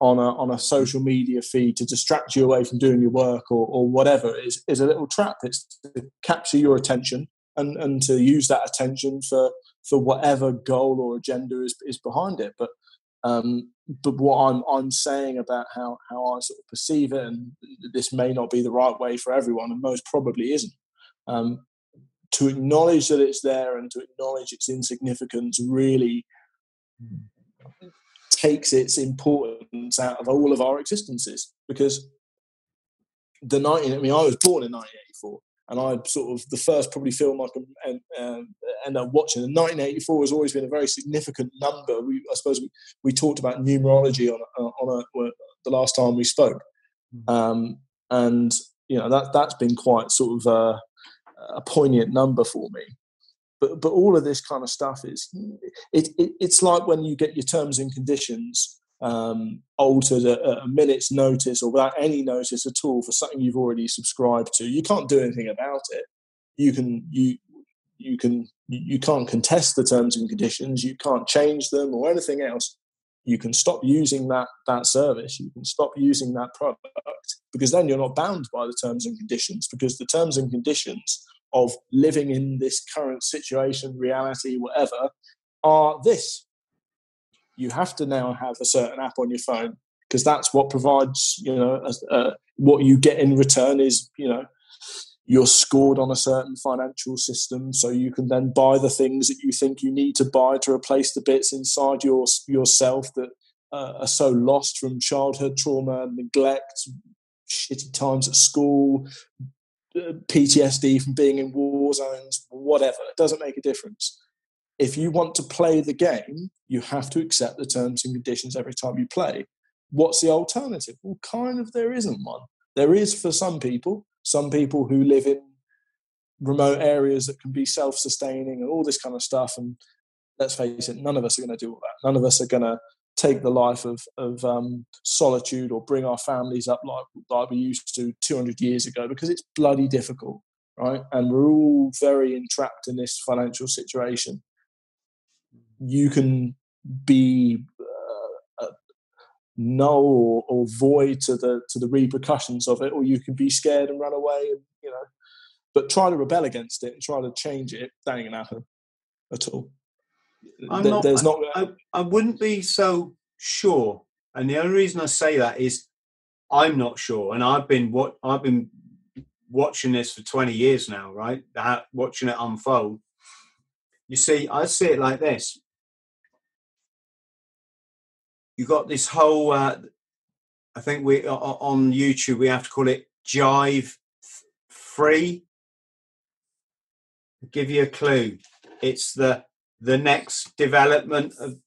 on a on a social media feed to distract you away from doing your work or, or whatever is is a little trap. It's to capture your attention and and to use that attention for for whatever goal or agenda is is behind it. But um, but what I'm I'm saying about how how I sort of perceive it, and this may not be the right way for everyone, and most probably isn't. Um, to acknowledge that it's there and to acknowledge its insignificance really takes its importance out of all of our existences because the 19 I mean I was born in 1984 and I sort of the first probably film I can and, um, end up watching. And 1984 has always been a very significant number. We, I suppose we, we talked about numerology on a, on a, the last time we spoke, um, and you know that that's been quite sort of a, a poignant number for me. But but all of this kind of stuff is it, it it's like when you get your terms and conditions um, altered at a, a minute's notice or without any notice at all for something you've already subscribed to. You can't do anything about it. You can you you can you can't contest the terms and conditions. You can't change them or anything else. You can stop using that that service. You can stop using that product because then you're not bound by the terms and conditions because the terms and conditions of living in this current situation, reality, whatever, are this you have to now have a certain app on your phone because that's what provides you know what you get in return is you know you're scored on a certain financial system. So you can then buy the things that you think you need to buy to replace the bits inside your yourself that uh, are so lost from childhood trauma neglect shitty times at school uh, ptsd from being in war zones whatever. It doesn't make a difference if you want to play the game, you have to accept the terms and conditions every time you play. What's the alternative? Well, kind of there isn't one. There is for some people, some people who live in remote areas that can be self sustaining and all this kind of stuff. And let's face it, none of us are going to do all that. None of us are going to take the life of, of um, solitude or bring our families up like, like we used to 200 years ago because it's bloody difficult, right? And we're all very entrapped in this financial situation you can be uh, null or, or, void to the to the repercussions of it, or you can be scared and run away. And, you know, but try to rebel against it and try to change it. That ain't gonna happen at all. I'm There- not, There's not. I, I wouldn't be so sure, and the only reason I say that is I'm not sure, and I've been what I've been watching this for 20 years now, right? That, watching it unfold. You see, I see it like this. You got this whole. Uh, I think we on YouTube we have to call it jive free. I'll give you a clue. It's the the next development of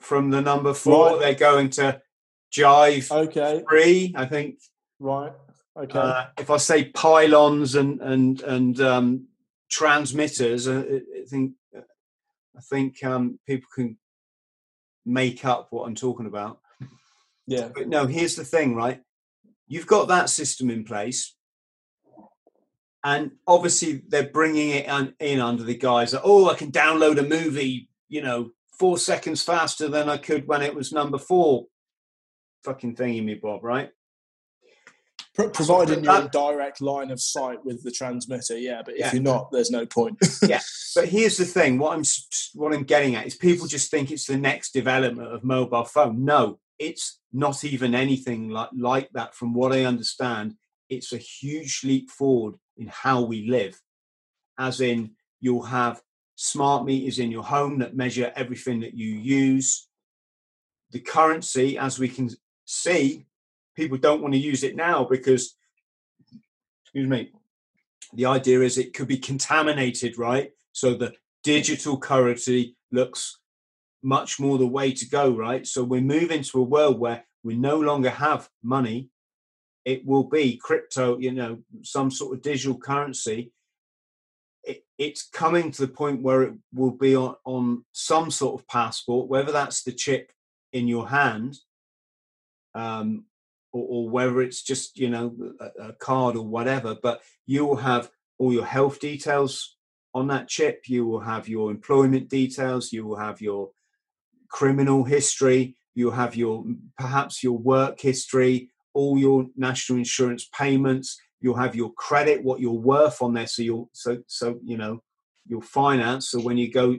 from the number four. Right. They're going to jive Okay. free. I think Right. Okay. uh, if I say pylons and and and um, transmitters, uh, I I think I think um, people can make up what I'm talking about. yeah. But no, here's the thing, right? You've got that system in place, and obviously they're bringing it in under the guise that oh, I can download a movie, you know, four seconds faster than I could when it was number four. Fucking thingy me, Bob, right? Pro- providing you're in direct line of sight with the transmitter, yeah. But if Yeah. you're not, there's no point. Yeah. But here's the thing: what I'm what I'm getting at is people just think it's the next development of mobile phone. No, it's not even anything like like that. From what I understand, it's a huge leap forward in how we live. As in, you'll have smart meters in your home that measure everything that you use. The currency, as we can see, people don't want to use it now because, excuse me, the idea is it could be contaminated, right? So the digital currency looks much more the way to go, right? So we move into a world where we no longer have money. It will be crypto, you know, some sort of digital currency. It, it's coming to the point where it will be on, on some sort of passport, whether that's the chip in your hand um, or, or, whether it's just, you know, a, a card or whatever. But you will have all your health details on that chip. You will have your employment details. You will have your criminal history, you will have your perhaps your work history, all your national insurance payments, you'll have your credit, what you're worth on there. So you'll so so you know your finance. So when you go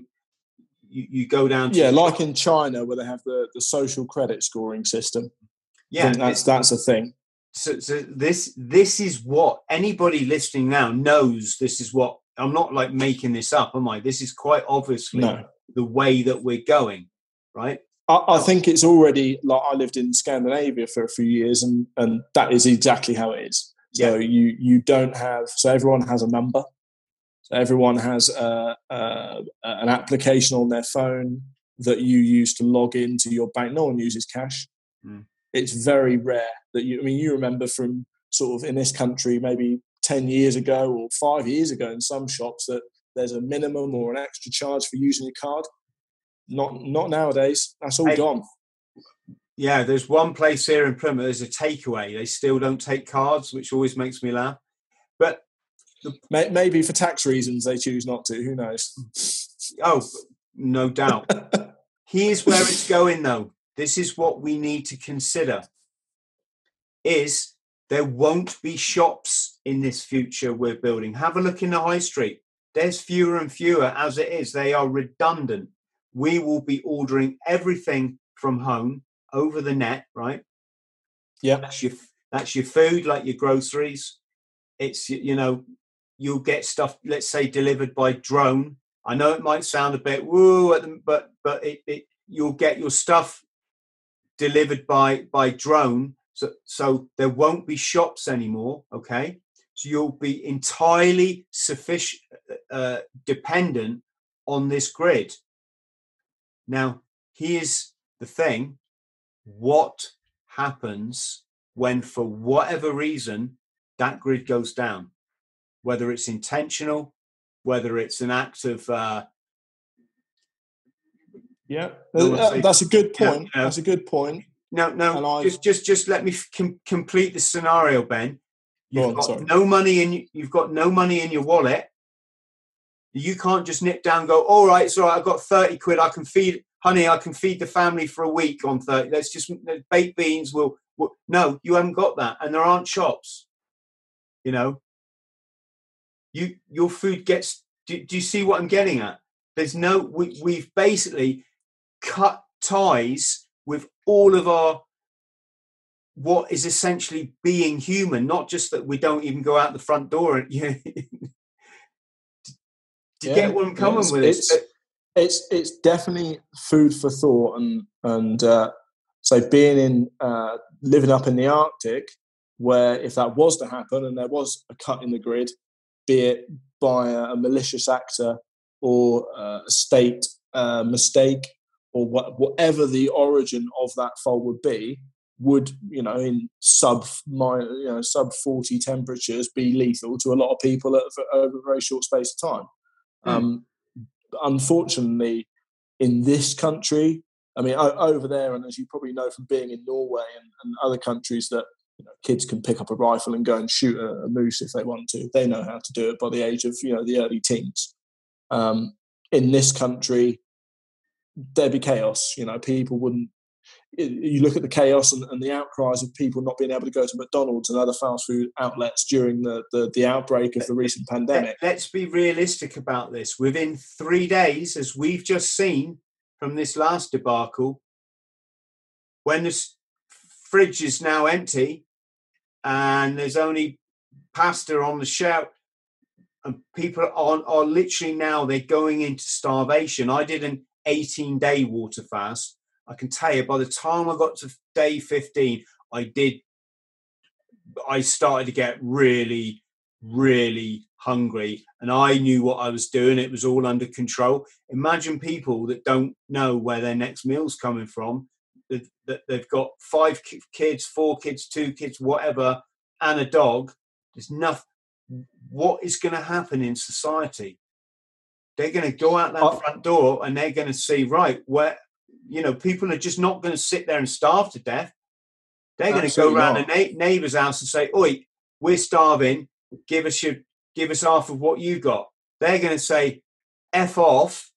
you, you go down to Yeah, like in China where they have the, the social credit scoring system. Yeah. that's that's a thing. So, so this this is what anybody listening now knows this is what I'm not like making this up, am I? This is quite obviously no. the way that we're going right? I, I, think it's already like I lived in Scandinavia for a few years, and and that is exactly how it is. So yeah. you you don't have so everyone has a number. So everyone has a, a, an application on their phone that you use to log into your bank. No one uses cash. Mm. It's very rare that you. I mean, you remember from sort of in this country maybe ten years ago or five years ago in some shops that there's a minimum or an extra charge for using your card. Not not nowadays. That's all hey, gone. Yeah, there's one place here in Plymouth. There's a takeaway. They still don't take cards, which always makes me laugh. But the, maybe for tax reasons they choose not to. Who knows? Oh, no doubt. Here's where it's going, though. This is what we need to consider: is there won't be shops in this future we're building. Have a look in the high street. There's fewer and fewer as it is. They are redundant we will be ordering everything from home over the net, right? Yeah. That's your that's your food, like your groceries. It's you know, you'll get stuff, let's say, delivered by drone. I know it might sound a bit woo, but but it, it you'll get your stuff delivered by by drone. So so there won't be shops anymore. Okay, so you'll be entirely sufficient uh, dependent on this grid. Now, here's the thing what happens when, for whatever reason, that grid goes down? Whether it's intentional, whether it's an act of. Uh, yeah, that's a good point. Yeah, that's a good point. No, no, just, just, just let me com- complete the scenario, Ben. You've on, got sorry. no money in. You've got no money in your wallet you can't just nip down go, all right, it's all right, I've got 30 quid, I can feed, honey, I can feed the family for a week on 30. Let's just, baked beans will, will, no, you haven't got that. And there aren't shops, you know. You, your food gets, do, do you see what I'm getting at? There's no, we, we've basically cut ties with all of our what is essentially being human, not just that we don't even go out the front door and you know, to yeah, get what I'm coming with. It's, it's it's definitely food for thought, and and uh, so being in uh, living up in the Arctic, where if that was to happen and there was a cut in the grid, be it by a, a malicious actor or uh, a state uh, mistake or what, whatever the origin of that fault would be, would you know in sub you know sub 40 temperatures be lethal to a lot of people over a very short space of time Mm. Um, unfortunately, in this country, I mean, over there, and as you probably know from being in Norway and, and other countries, that you know, kids can pick up a rifle and go and shoot a, a, moose if they want to. They know how to do it by the age of you know the early teens. Um, in this country, there'd be chaos. You know, people wouldn't you look at the chaos and, and, the outcries of people not being able to go to McDonald's and other fast food outlets during the, the, the outbreak of the recent pandemic. Let's be realistic about this. Within three days, as we've just seen from this last debacle, when the fridge is now empty and there's only pasta on the shelf, and people are, are literally now they're going into starvation. I did an 18 day water fast. I can tell you by the time I got to day 15, I did, I started to get really, really hungry and I knew what I was doing. It was all under control. Imagine people that don't know where their next meal's coming from, that, they've got five kids, four kids, two kids, whatever, and a dog. There's nothing what is going to happen in society? They're going to go out that oh. front door and they're going to see, right, where, you know, people are just not going to sit there and starve to death. They're going to go around not. a na- neighbour's house and say, "Oi, we're starving. Give us your, give us half of what you got." They're going to say, "F off."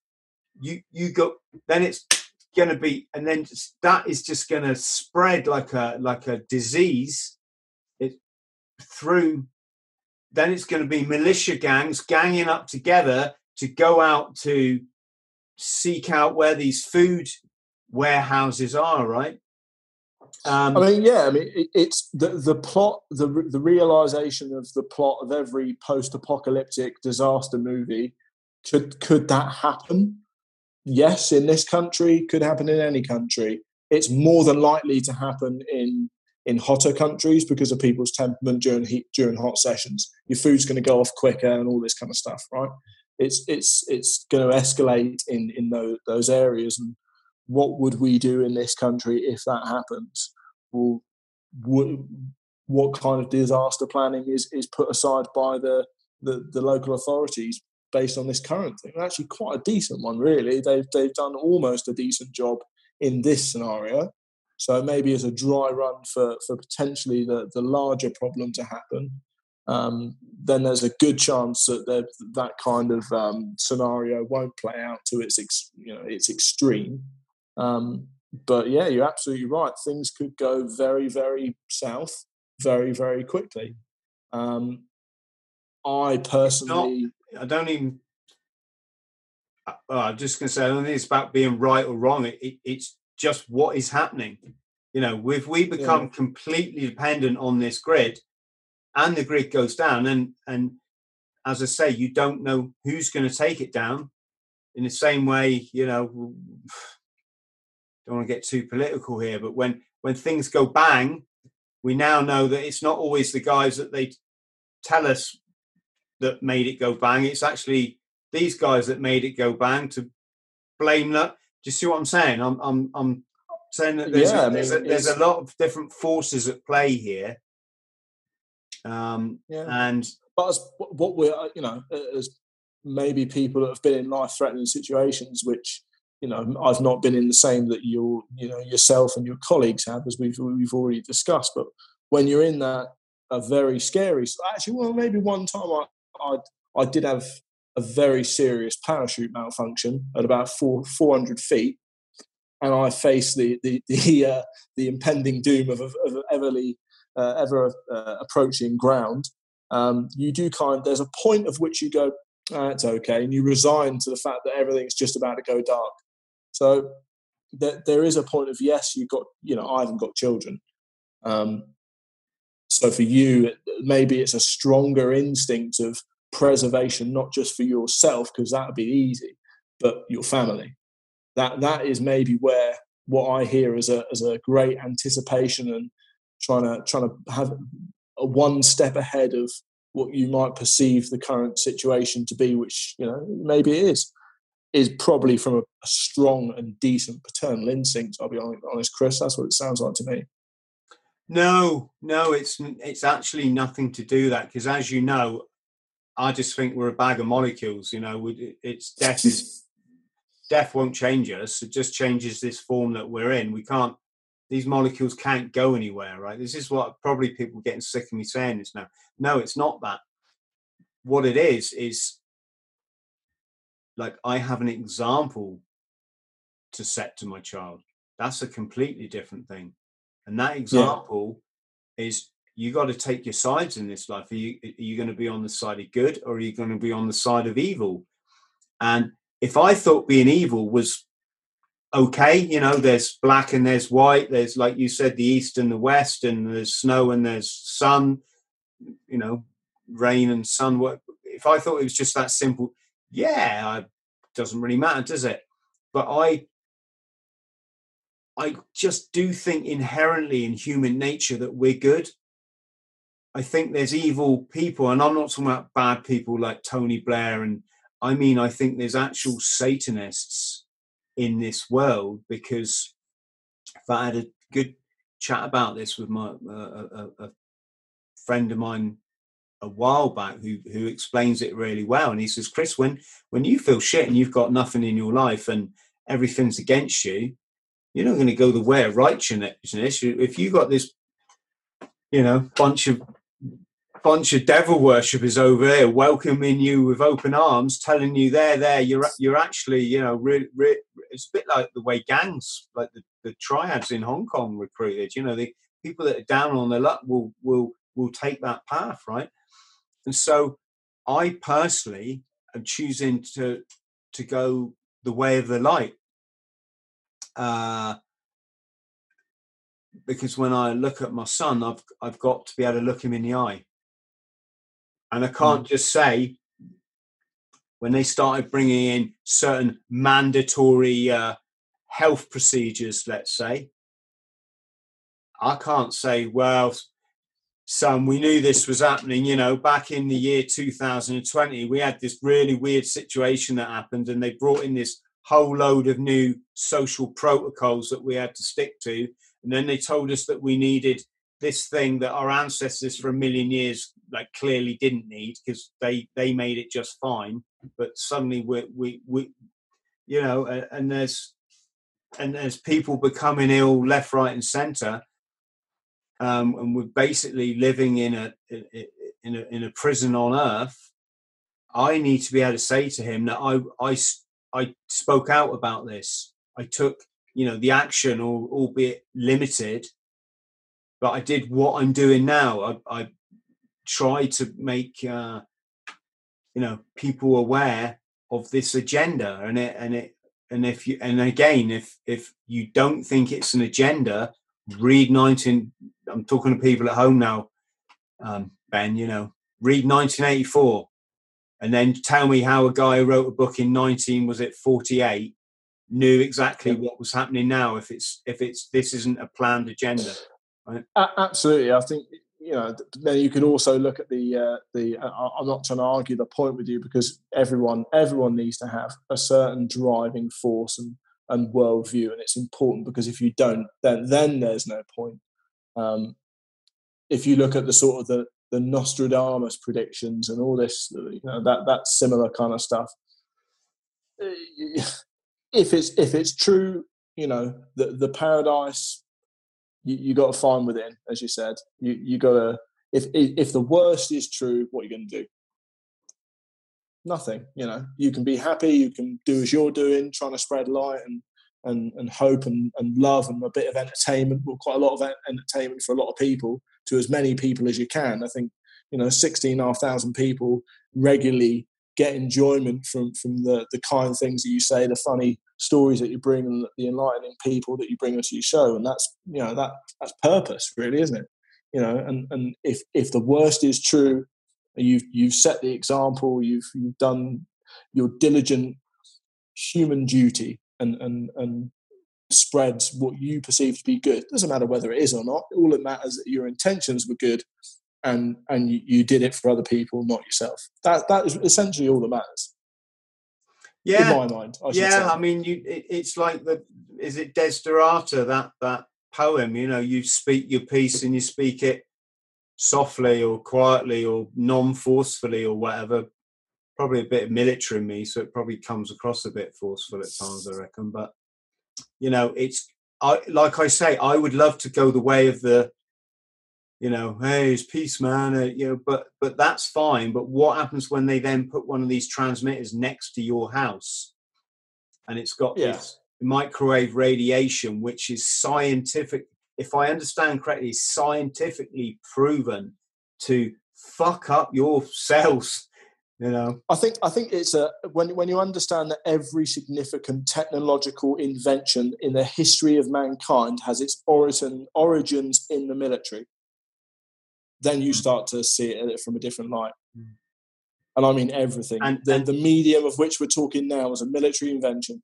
You you go. Then it's going to be, and then that is just going to spread like a like a disease. It through then it's going to be militia gangs ganging up together to go out to seek out where these food warehouses are, right? Um, I mean, yeah, I mean, it, it's the the plot, the the realization of the plot of every post-apocalyptic disaster movie. Could could that happen? Yes, in this country, could happen in any country. It's more than likely to happen in in hotter countries because of people's temperament during heat during hot sessions. Your food's going to go off quicker and all this kind of stuff, right? It's it's it's going to escalate in in those, those areas. And what would we do in this country if that happens? Well, what, what kind of disaster planning is is put aside by the the, the local authorities based on this current thing? Actually, quite a decent one, really. They've they've done almost a decent job in this scenario so maybe as a dry run for, for potentially the, the larger problem to happen, um, then there's a good chance that that kind of um, scenario won't play out to its ex, you know its extreme. Um, but yeah, you're absolutely right. Things could go very very south very very quickly. Um, I personally, not, I don't even. Uh, I'm just going to say, I don't think it's about being right or wrong. It, it, it's just what is happening. You know, if we become yeah. completely dependent on this grid and the grid goes down, and and as I say, you don't know who's going to take it down. In the same way, you know, don't want to get too political here, but when when things go bang, we now know that it's not always the guys that they tell us that made it go bang. It's actually these guys that made it go bang to blame that. Do you see what I'm saying? I'm I'm I'm saying that there's, yeah, a, there's, mean, a, there's a lot of different forces at play here. Um, yeah. And but as what we're uh, you know as maybe people that have been in life threatening situations, which you know I've not been in the same that you you know yourself and your colleagues have, as we've we've already discussed. But when you're in that a very scary, actually, well, maybe one time I I, I did have a very serious parachute malfunction at about four, 400 feet. And I faced the, the, the, uh, the impending doom of, of, of everly, uh, ever uh, approaching ground. Um, you do kind there's a point of which you go, ah, it's okay. And you resign to the fact that everything's just about to go dark. So there, there is a point of, yes, you've got, you know, I haven't got children. Um, so for you, maybe it's a stronger instinct of preservation, not just for yourself, because that would be easy, but your family. That that is maybe where what I hear as a as a great anticipation and trying to trying to have a one step ahead of what you might perceive the current situation to be, which you know maybe it is, is probably from a, a strong and decent paternal instinct. I'll be honest, Chris. That's what it sounds like to me. No, no, it's it's actually nothing to do that because, as you know, I just think we're a bag of molecules. You know, it's death is death won't change us. It just changes this form that we're in. We can't. These molecules can't go anywhere, right? This is what probably people getting sick of me saying this now. No, it's not that. What it is is like I have an example to set to my child. That's a completely different thing, and that example yeah. is you got to take your sides in this life. Are you, are you going to be on the side of good or are you going to be on the side of evil? And if I thought being evil was okay, you know, there's black and there's white, there's, like you said, the east and the west, and there's snow and there's sun, you know, rain and sun. What if I thought it was just that simple, yeah, it doesn't really matter, does it? But I, I just do think inherently in human nature that we're good. I think there's evil people, and I'm not talking about bad people like Tony Blair, and I mean I think there's actual Satanists in this world because if I had a good chat about this with my uh, a, a friend of mine a while back who who explains it really well and he says chris when when you feel shit and you've got nothing in your life and everything's against you you're not going to go the way of righteousness. If you got this you know bunch of bunch of devil worshippers over there welcoming you with open arms telling you there there you're you're actually you know re, re, it's a bit like the way gangs like the, the triads in hong kong recruited you know the people that are down on their luck will will will take that path right and so I personally am choosing to to go the way of the light. Uh, because when I look at my son, I've I've got to be able to look him in the eye. And I can't mm. just say when they started bringing in certain mandatory uh, health procedures, let's say, I can't say, well, son, we knew this was happening. You know, back in the year 2020, we had this really weird situation that happened, and they brought in this whole load of new social protocols that we had to stick to. And then they told us that we needed this thing that our ancestors for a million years like clearly didn't need because they they made it just fine but suddenly we we, we you know and there's and there's people becoming ill left right and center um, and we're basically living in a, in a in a prison on earth. I need to be able to say to him that I I I spoke out about this. I took you know the action, albeit limited, but I did what I'm doing now. I, I tried to make uh, you know people aware of this agenda, and it and it and if you and again if if you don't think it's an agenda read 19 i'm talking to people at home now um, ben you know read 1984 and then tell me how a guy who wrote a book in 19 was it 48 knew exactly what was happening now if it's if it's this isn't a planned agenda right? Absolutely i think you know then you can also look at the uh, the uh, i'm not trying to argue the point with you because everyone everyone needs to have a certain driving force and and worldview, and it's important because if you don't, then then there's no point. Um, if you look at the sort of the the Nostradamus predictions and all this, you know, that that similar kind of stuff. Eh, if it's if it's true, you know, the the paradise you, you got to find within, as you said. You you got to if if the worst is true, what are you going to do? nothing. You know, you can be happy, you can do as you're doing, trying to spread light and and, and hope and, and love and a bit of entertainment, well, quite a lot of entertainment for a lot of people to as many people as you can. I think, you know, 16,500 people regularly get enjoyment from, from the, the kind things that you say, the funny stories that you bring and the enlightening people that you bring us your show. And that's, you know, that that's purpose really, isn't it? You know, and, and if, if the worst is true You've you've set the example. You've you've done your diligent human duty and and and spreads what you perceive to be good. It doesn't matter whether it is or not. All that matters that your intentions were good, and and you, you did it for other people, not yourself. That that is essentially all that matters. Yeah, in my mind. I yeah, say. I mean, you. It, it's like the is it Desiderata that that poem? You know, you speak your piece and you speak it softly or quietly or non-forcefully or whatever probably a bit of military in me so it probably comes across a bit forceful at times i reckon but you know it's i like i say i would love to go the way of the you know hey it's peace man uh, you know but but that's fine but what happens when they then put one of these transmitters next to your house and it's got yeah. this microwave radiation which is scientific if I understand correctly, scientifically proven to fuck up your cells. You know, I think I think it's a when when you understand that every significant technological invention in the history of mankind has its origin origins in the military, then you hmm. start to see it from a different light. Hmm. and I mean everything. And, the, and, the medium of which we're talking now is a military invention.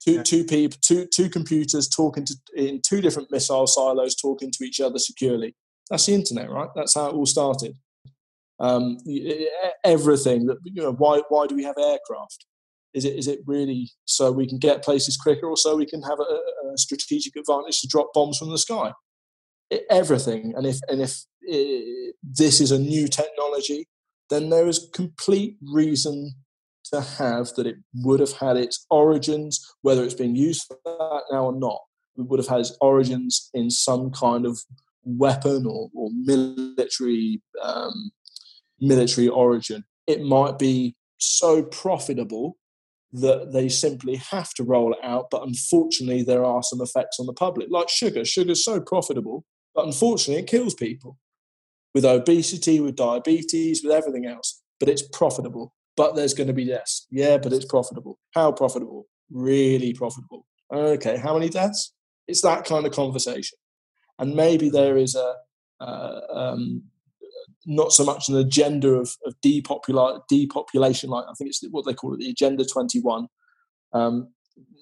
Two, yeah. two people, two, two computers talking to in two different missile silos, talking to each other securely. That's the internet, right? That's how it all started. Um, everything that you know. Why why do we have aircraft? Is it is it really so we can get places quicker, or so we can have a, a strategic advantage to drop bombs from the sky? It, everything. And if and if this is a new technology, then there is complete reason to have that it would have had its origins, whether it's being used for that now or not, it would have had its origins in some kind of weapon or, or military um, military origin. It might be so profitable that they simply have to roll it out, but unfortunately, there are some effects on the public, like sugar. Sugar is so profitable, but unfortunately, it kills people with obesity, with diabetes, with everything else. But it's profitable. But there's going to be deaths. Yeah, but it's profitable. How profitable? Really profitable. Okay, how many deaths? It's that kind of conversation. And maybe there is a uh, um, not so much an agenda of, of depopula- depopulation, like I think it's what they call it, the Agenda 21. Um,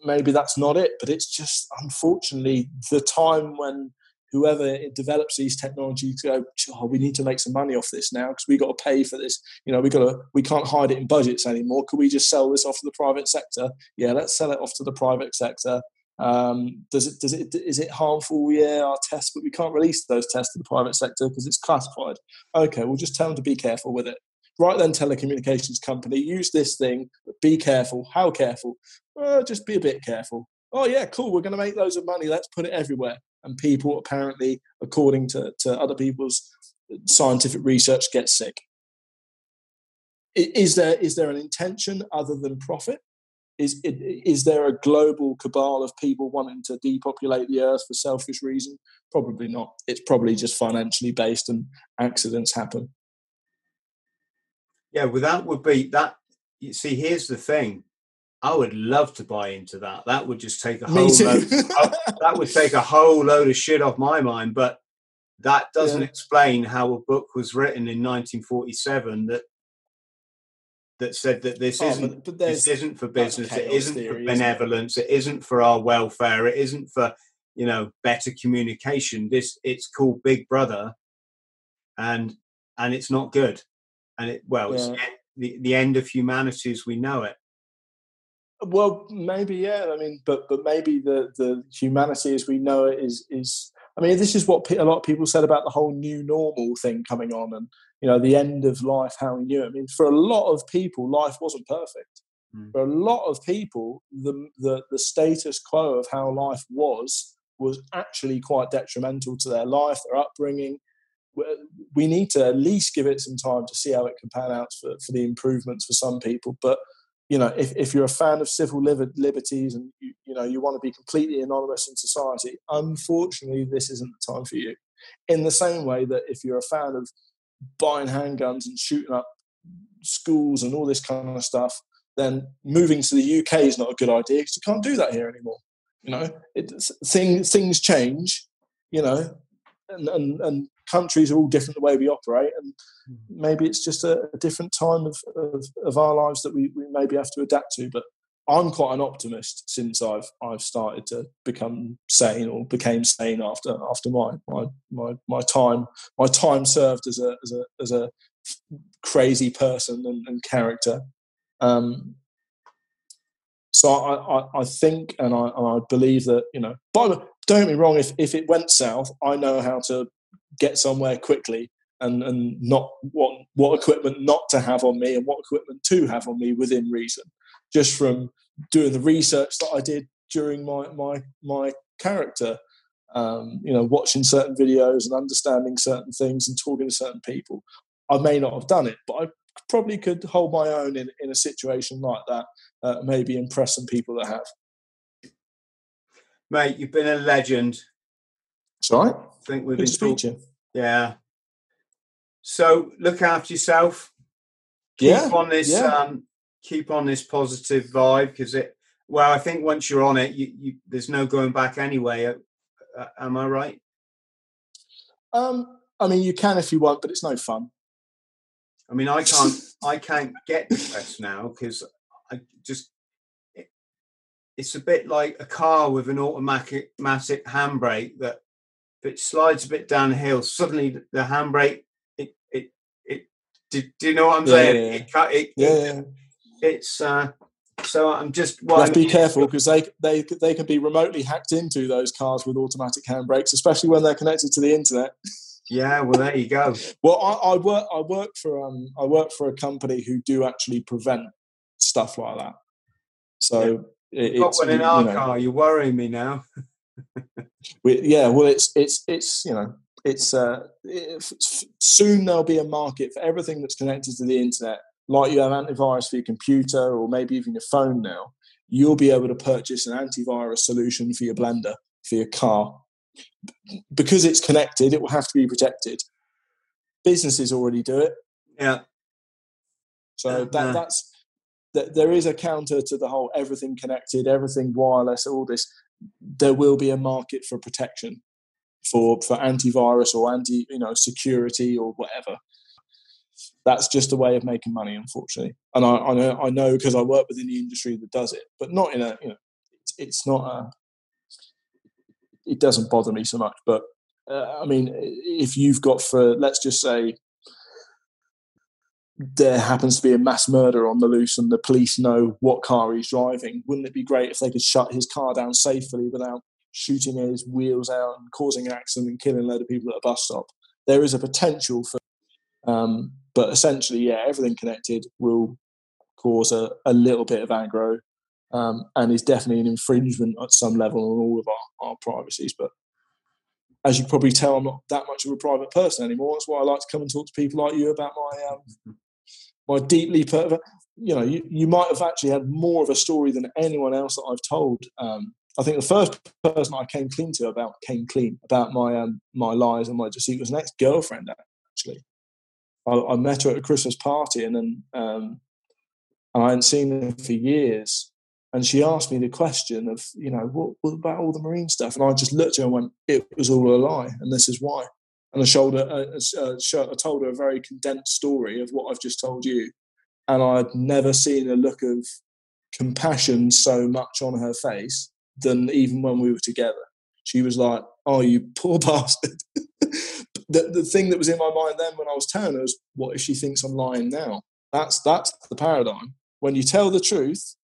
maybe that's not it, but it's just unfortunately the time when whoever develops these technologies go, oh, we need to make some money off this now because we got to pay for this. You know, we got to, we can't hide it in budgets anymore. Could we just sell this off to the private sector? Yeah, let's sell it off to the private sector. Um, does it does it is it harmful? Yeah, our tests, but we can't release those tests to the private sector because it's classified. Okay, we'll just tell them to be careful with it. Right then, telecommunications company, use this thing, but be careful. How careful? Well, just be a bit careful. Oh yeah, cool. We're going to make loads of money. Let's put it everywhere. And people apparently, according to, to other people's uh, scientific research, get sick. Is there is there an intention other than profit? Is, is there a global cabal of people wanting to depopulate the earth for selfish reason? Probably not. It's probably just financially based and accidents happen. Yeah, well, that would be that. You see, here's the thing. I would love to buy into that. That would just take a whole load, oh, that would take a whole load of shit off my mind. But that doesn't yeah. explain how a book was written in 1947 that that said that this oh, isn't but, but this isn't for business, it isn't theory, for benevolence, isn't it? it isn't for our welfare, it isn't for you know better communication. This it's called Big Brother, and and it's not good, and it well yeah. it's the the end of humanity as we know it. Well, maybe yeah. I mean, but but maybe the the humanity as we know it is is. I mean, this is what a lot of people said about the whole new normal thing coming on, and you know, the end of life, how we knew it. I mean, for a lot of people, life wasn't perfect. Mm. For a lot of people, the, the, the status quo of how life was was actually quite detrimental to their life, their upbringing. We need to at least give it some time to see how it can pan out for, for the improvements for some people. But you know, if, if you're a fan of civil liberties and you, you know you want to be completely anonymous in society, unfortunately, this isn't the time for you. In the same way that if you're a fan of buying handguns and shooting up schools and all this kind of stuff, then moving to the UK is not a good idea because you can't do that here anymore. You know, it, things things change. You know, and, and, and countries are all different the way we operate, and hmm. maybe it's just a, a different time of, of, of, our lives that we, we maybe have to adapt to. But I'm quite an optimist since I've I've started to become sane or became sane after after my my my, my time my time served as a as a as a crazy person and, and character. Um, so I, I, I, think and I, and I believe that you know. But don't get me wrong. If if it went south, I know how to get somewhere quickly and and not what what equipment not to have on me and what equipment to have on me within reason just from doing the research that I did during my my my character. Um, you know, watching certain videos and understanding certain things and talking to certain people. I may not have done it, but I probably could hold my own in, in a situation like that. Uh, maybe impress some people that have. Mate, you've been a legend. That's right. I think we've Good been talking. Yeah. So look after yourself. Keep yeah, on this yeah. um, keep on this positive vibe because it. Well, I think once you're on it, you, you there's no going back anyway. Uh, uh, am I right? Um, I mean, you can if you want, but it's no fun. I mean, I can't, I can't get depressed now because I just, it's a bit like a car with an automatic, automatic handbrake that if it slides a bit downhill, suddenly the handbrake, it, it, it, do, do you know what I'm Yeah, saying? yeah, It, cut- it, Yeah, it, it's, uh, so I'm just, You well, have to be careful because they they they can be remotely hacked into those cars with automatic handbrakes, especially when they're connected to the internet. Yeah, well, there you go. Well, I, I work I work for um I work for a company who do actually prevent stuff like that. So it, Got one in you our know, car. You're worrying me now. We, yeah, well, it's it's it's you know it's uh it, soon there'll be a market for everything that's connected to the internet. Like you have antivirus for your computer or maybe even your phone now, you'll be able to purchase an antivirus solution for your blender for your car because it's connected. It will have to be protected. Businesses already do it, Yeah, so that uh. that's that there is a counter to the whole everything connected, everything wireless, all this. There will be a market for protection, for for antivirus or anti you know security or whatever. That's just a way of making money, unfortunately. And I, I know I know because I work within the industry that does it, but not in a you know it's, it's not a. It doesn't bother me so much, but uh, I mean, if you've got for let's just say there happens to be a mass murder on the loose and the police know what car he's driving, wouldn't it be great if they could shut his car down safely without shooting his wheels out and causing an accident and killing a load of people at a bus stop? There is a potential for, um, but essentially, yeah, everything connected will cause a, a little bit of aggro um, and is definitely an infringement at some level on all of our, our privacies. But as you probably tell, I'm not that much of a private person anymore. That's why I like to come and talk to people like you about my um, my deeply per- you know you, you might have actually had more of a story than anyone else that I've told. Um, I think the first person I came clean to about came clean about my um, my lies and my deceit was an ex girlfriend actually. I, I met her at a Christmas party and then um, and I hadn't seen her for years. And she asked me the question of, you know, what, what about all the marine stuff? And I just looked at her and went, it was all a lie, and this is why. And I showed her, uh, uh, I told her a very condensed story of what I've just told you, and I'd never seen a look of compassion so much on her face than even when we were together. She was like, "Oh, you poor bastard." the, the thing that was in my mind then when I was telling her was, "What if she thinks I'm lying now?" That's that's the paradigm. When you tell the truth,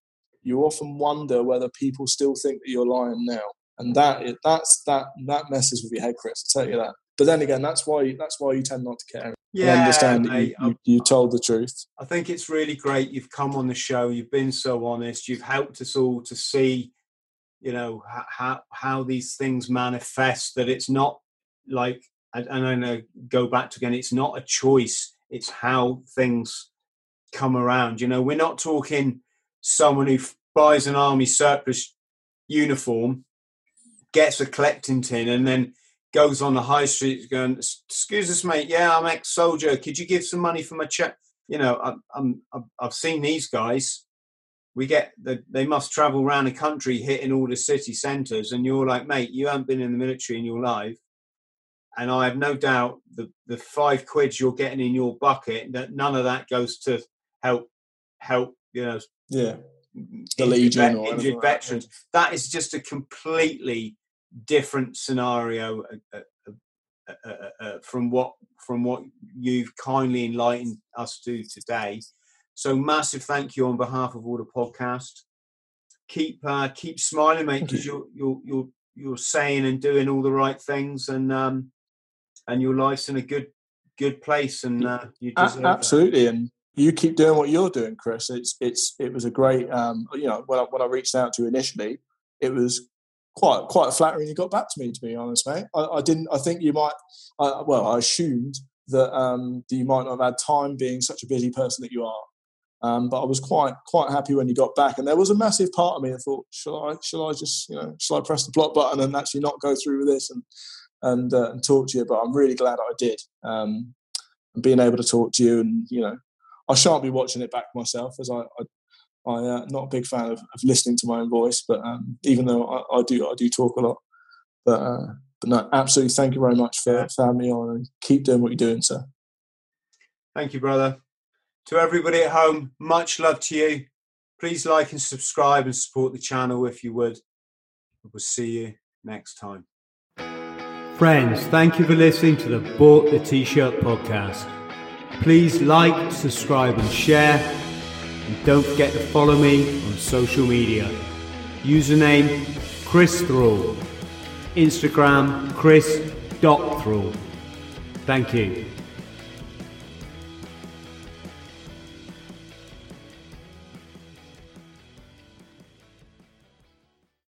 you often wonder whether people still think that you're lying now, and that that's that that messes with your head, Chris. I tell you that. But then again, that's why that's why you tend not to care. yeah. understand mate, you, you, you told the truth. I think it's really great you've come on the show. You've been so honest. You've helped us all to see, you know, how how these things manifest. That it's not like, and and I know go back to again. It's not a choice. It's how things come around. You know, we're not talking someone who buys an army surplus uniform, gets a collecting tin, and then goes on the high street going, "Excuse us, mate. Yeah, I'm ex-soldier. Could you give some money for my check?" You know, I'm, I'm, I've- I've seen these guys. We get the, they must travel around the country hitting all the city centres, and you're like, mate, you haven't been in the military in your life, and I have no doubt the the five quids you're getting in your bucket that none of that goes to help help you know Yeah, the injured Legion injured like that. veterans. That is just a completely different scenario uh, uh, uh, from what from what you've kindly enlightened us to today. So massive thank you on behalf of all the podcast. Keep uh, keep smiling, mate, because you're you're you're you're saying and doing all the right things, and um, and your life's in a good good place, and uh, you deserve that. absolutely, and you keep doing what you're doing, Chris. It's it's it was a great. Um, you know, when I, when I reached out to you initially, it was quite quite flattering. You got back to me, to be honest, mate. I, I didn't. I think you might. I, well, I assumed that um, that you might not have had time, being such a busy person that you are. Um, but I was quite quite happy when you got back, and there was a massive part of me. I thought, shall I shall I just you know shall I press the block button and actually not go through with this and and uh, and talk to you? But I'm really glad I did. Um, and being able to talk to you, and you know, I shan't be watching it back myself, as I. I I uh, not a big fan of, of listening to my own voice, but um, even though I, I do, I do talk a lot. But uh, but no, absolutely, thank you very much for, Yeah. for having me on, and keep doing what you're doing, sir. Thank you, brother. To everybody at home, much love to you. Please like and subscribe and support the channel if you would. We'll see you next time. Friends, thank you for listening to the Bought the T-Shirt podcast. Please like, subscribe and share. And don't forget to follow me on social media. Username Chris Thrall. Instagram Chris.Thrall. Thank you.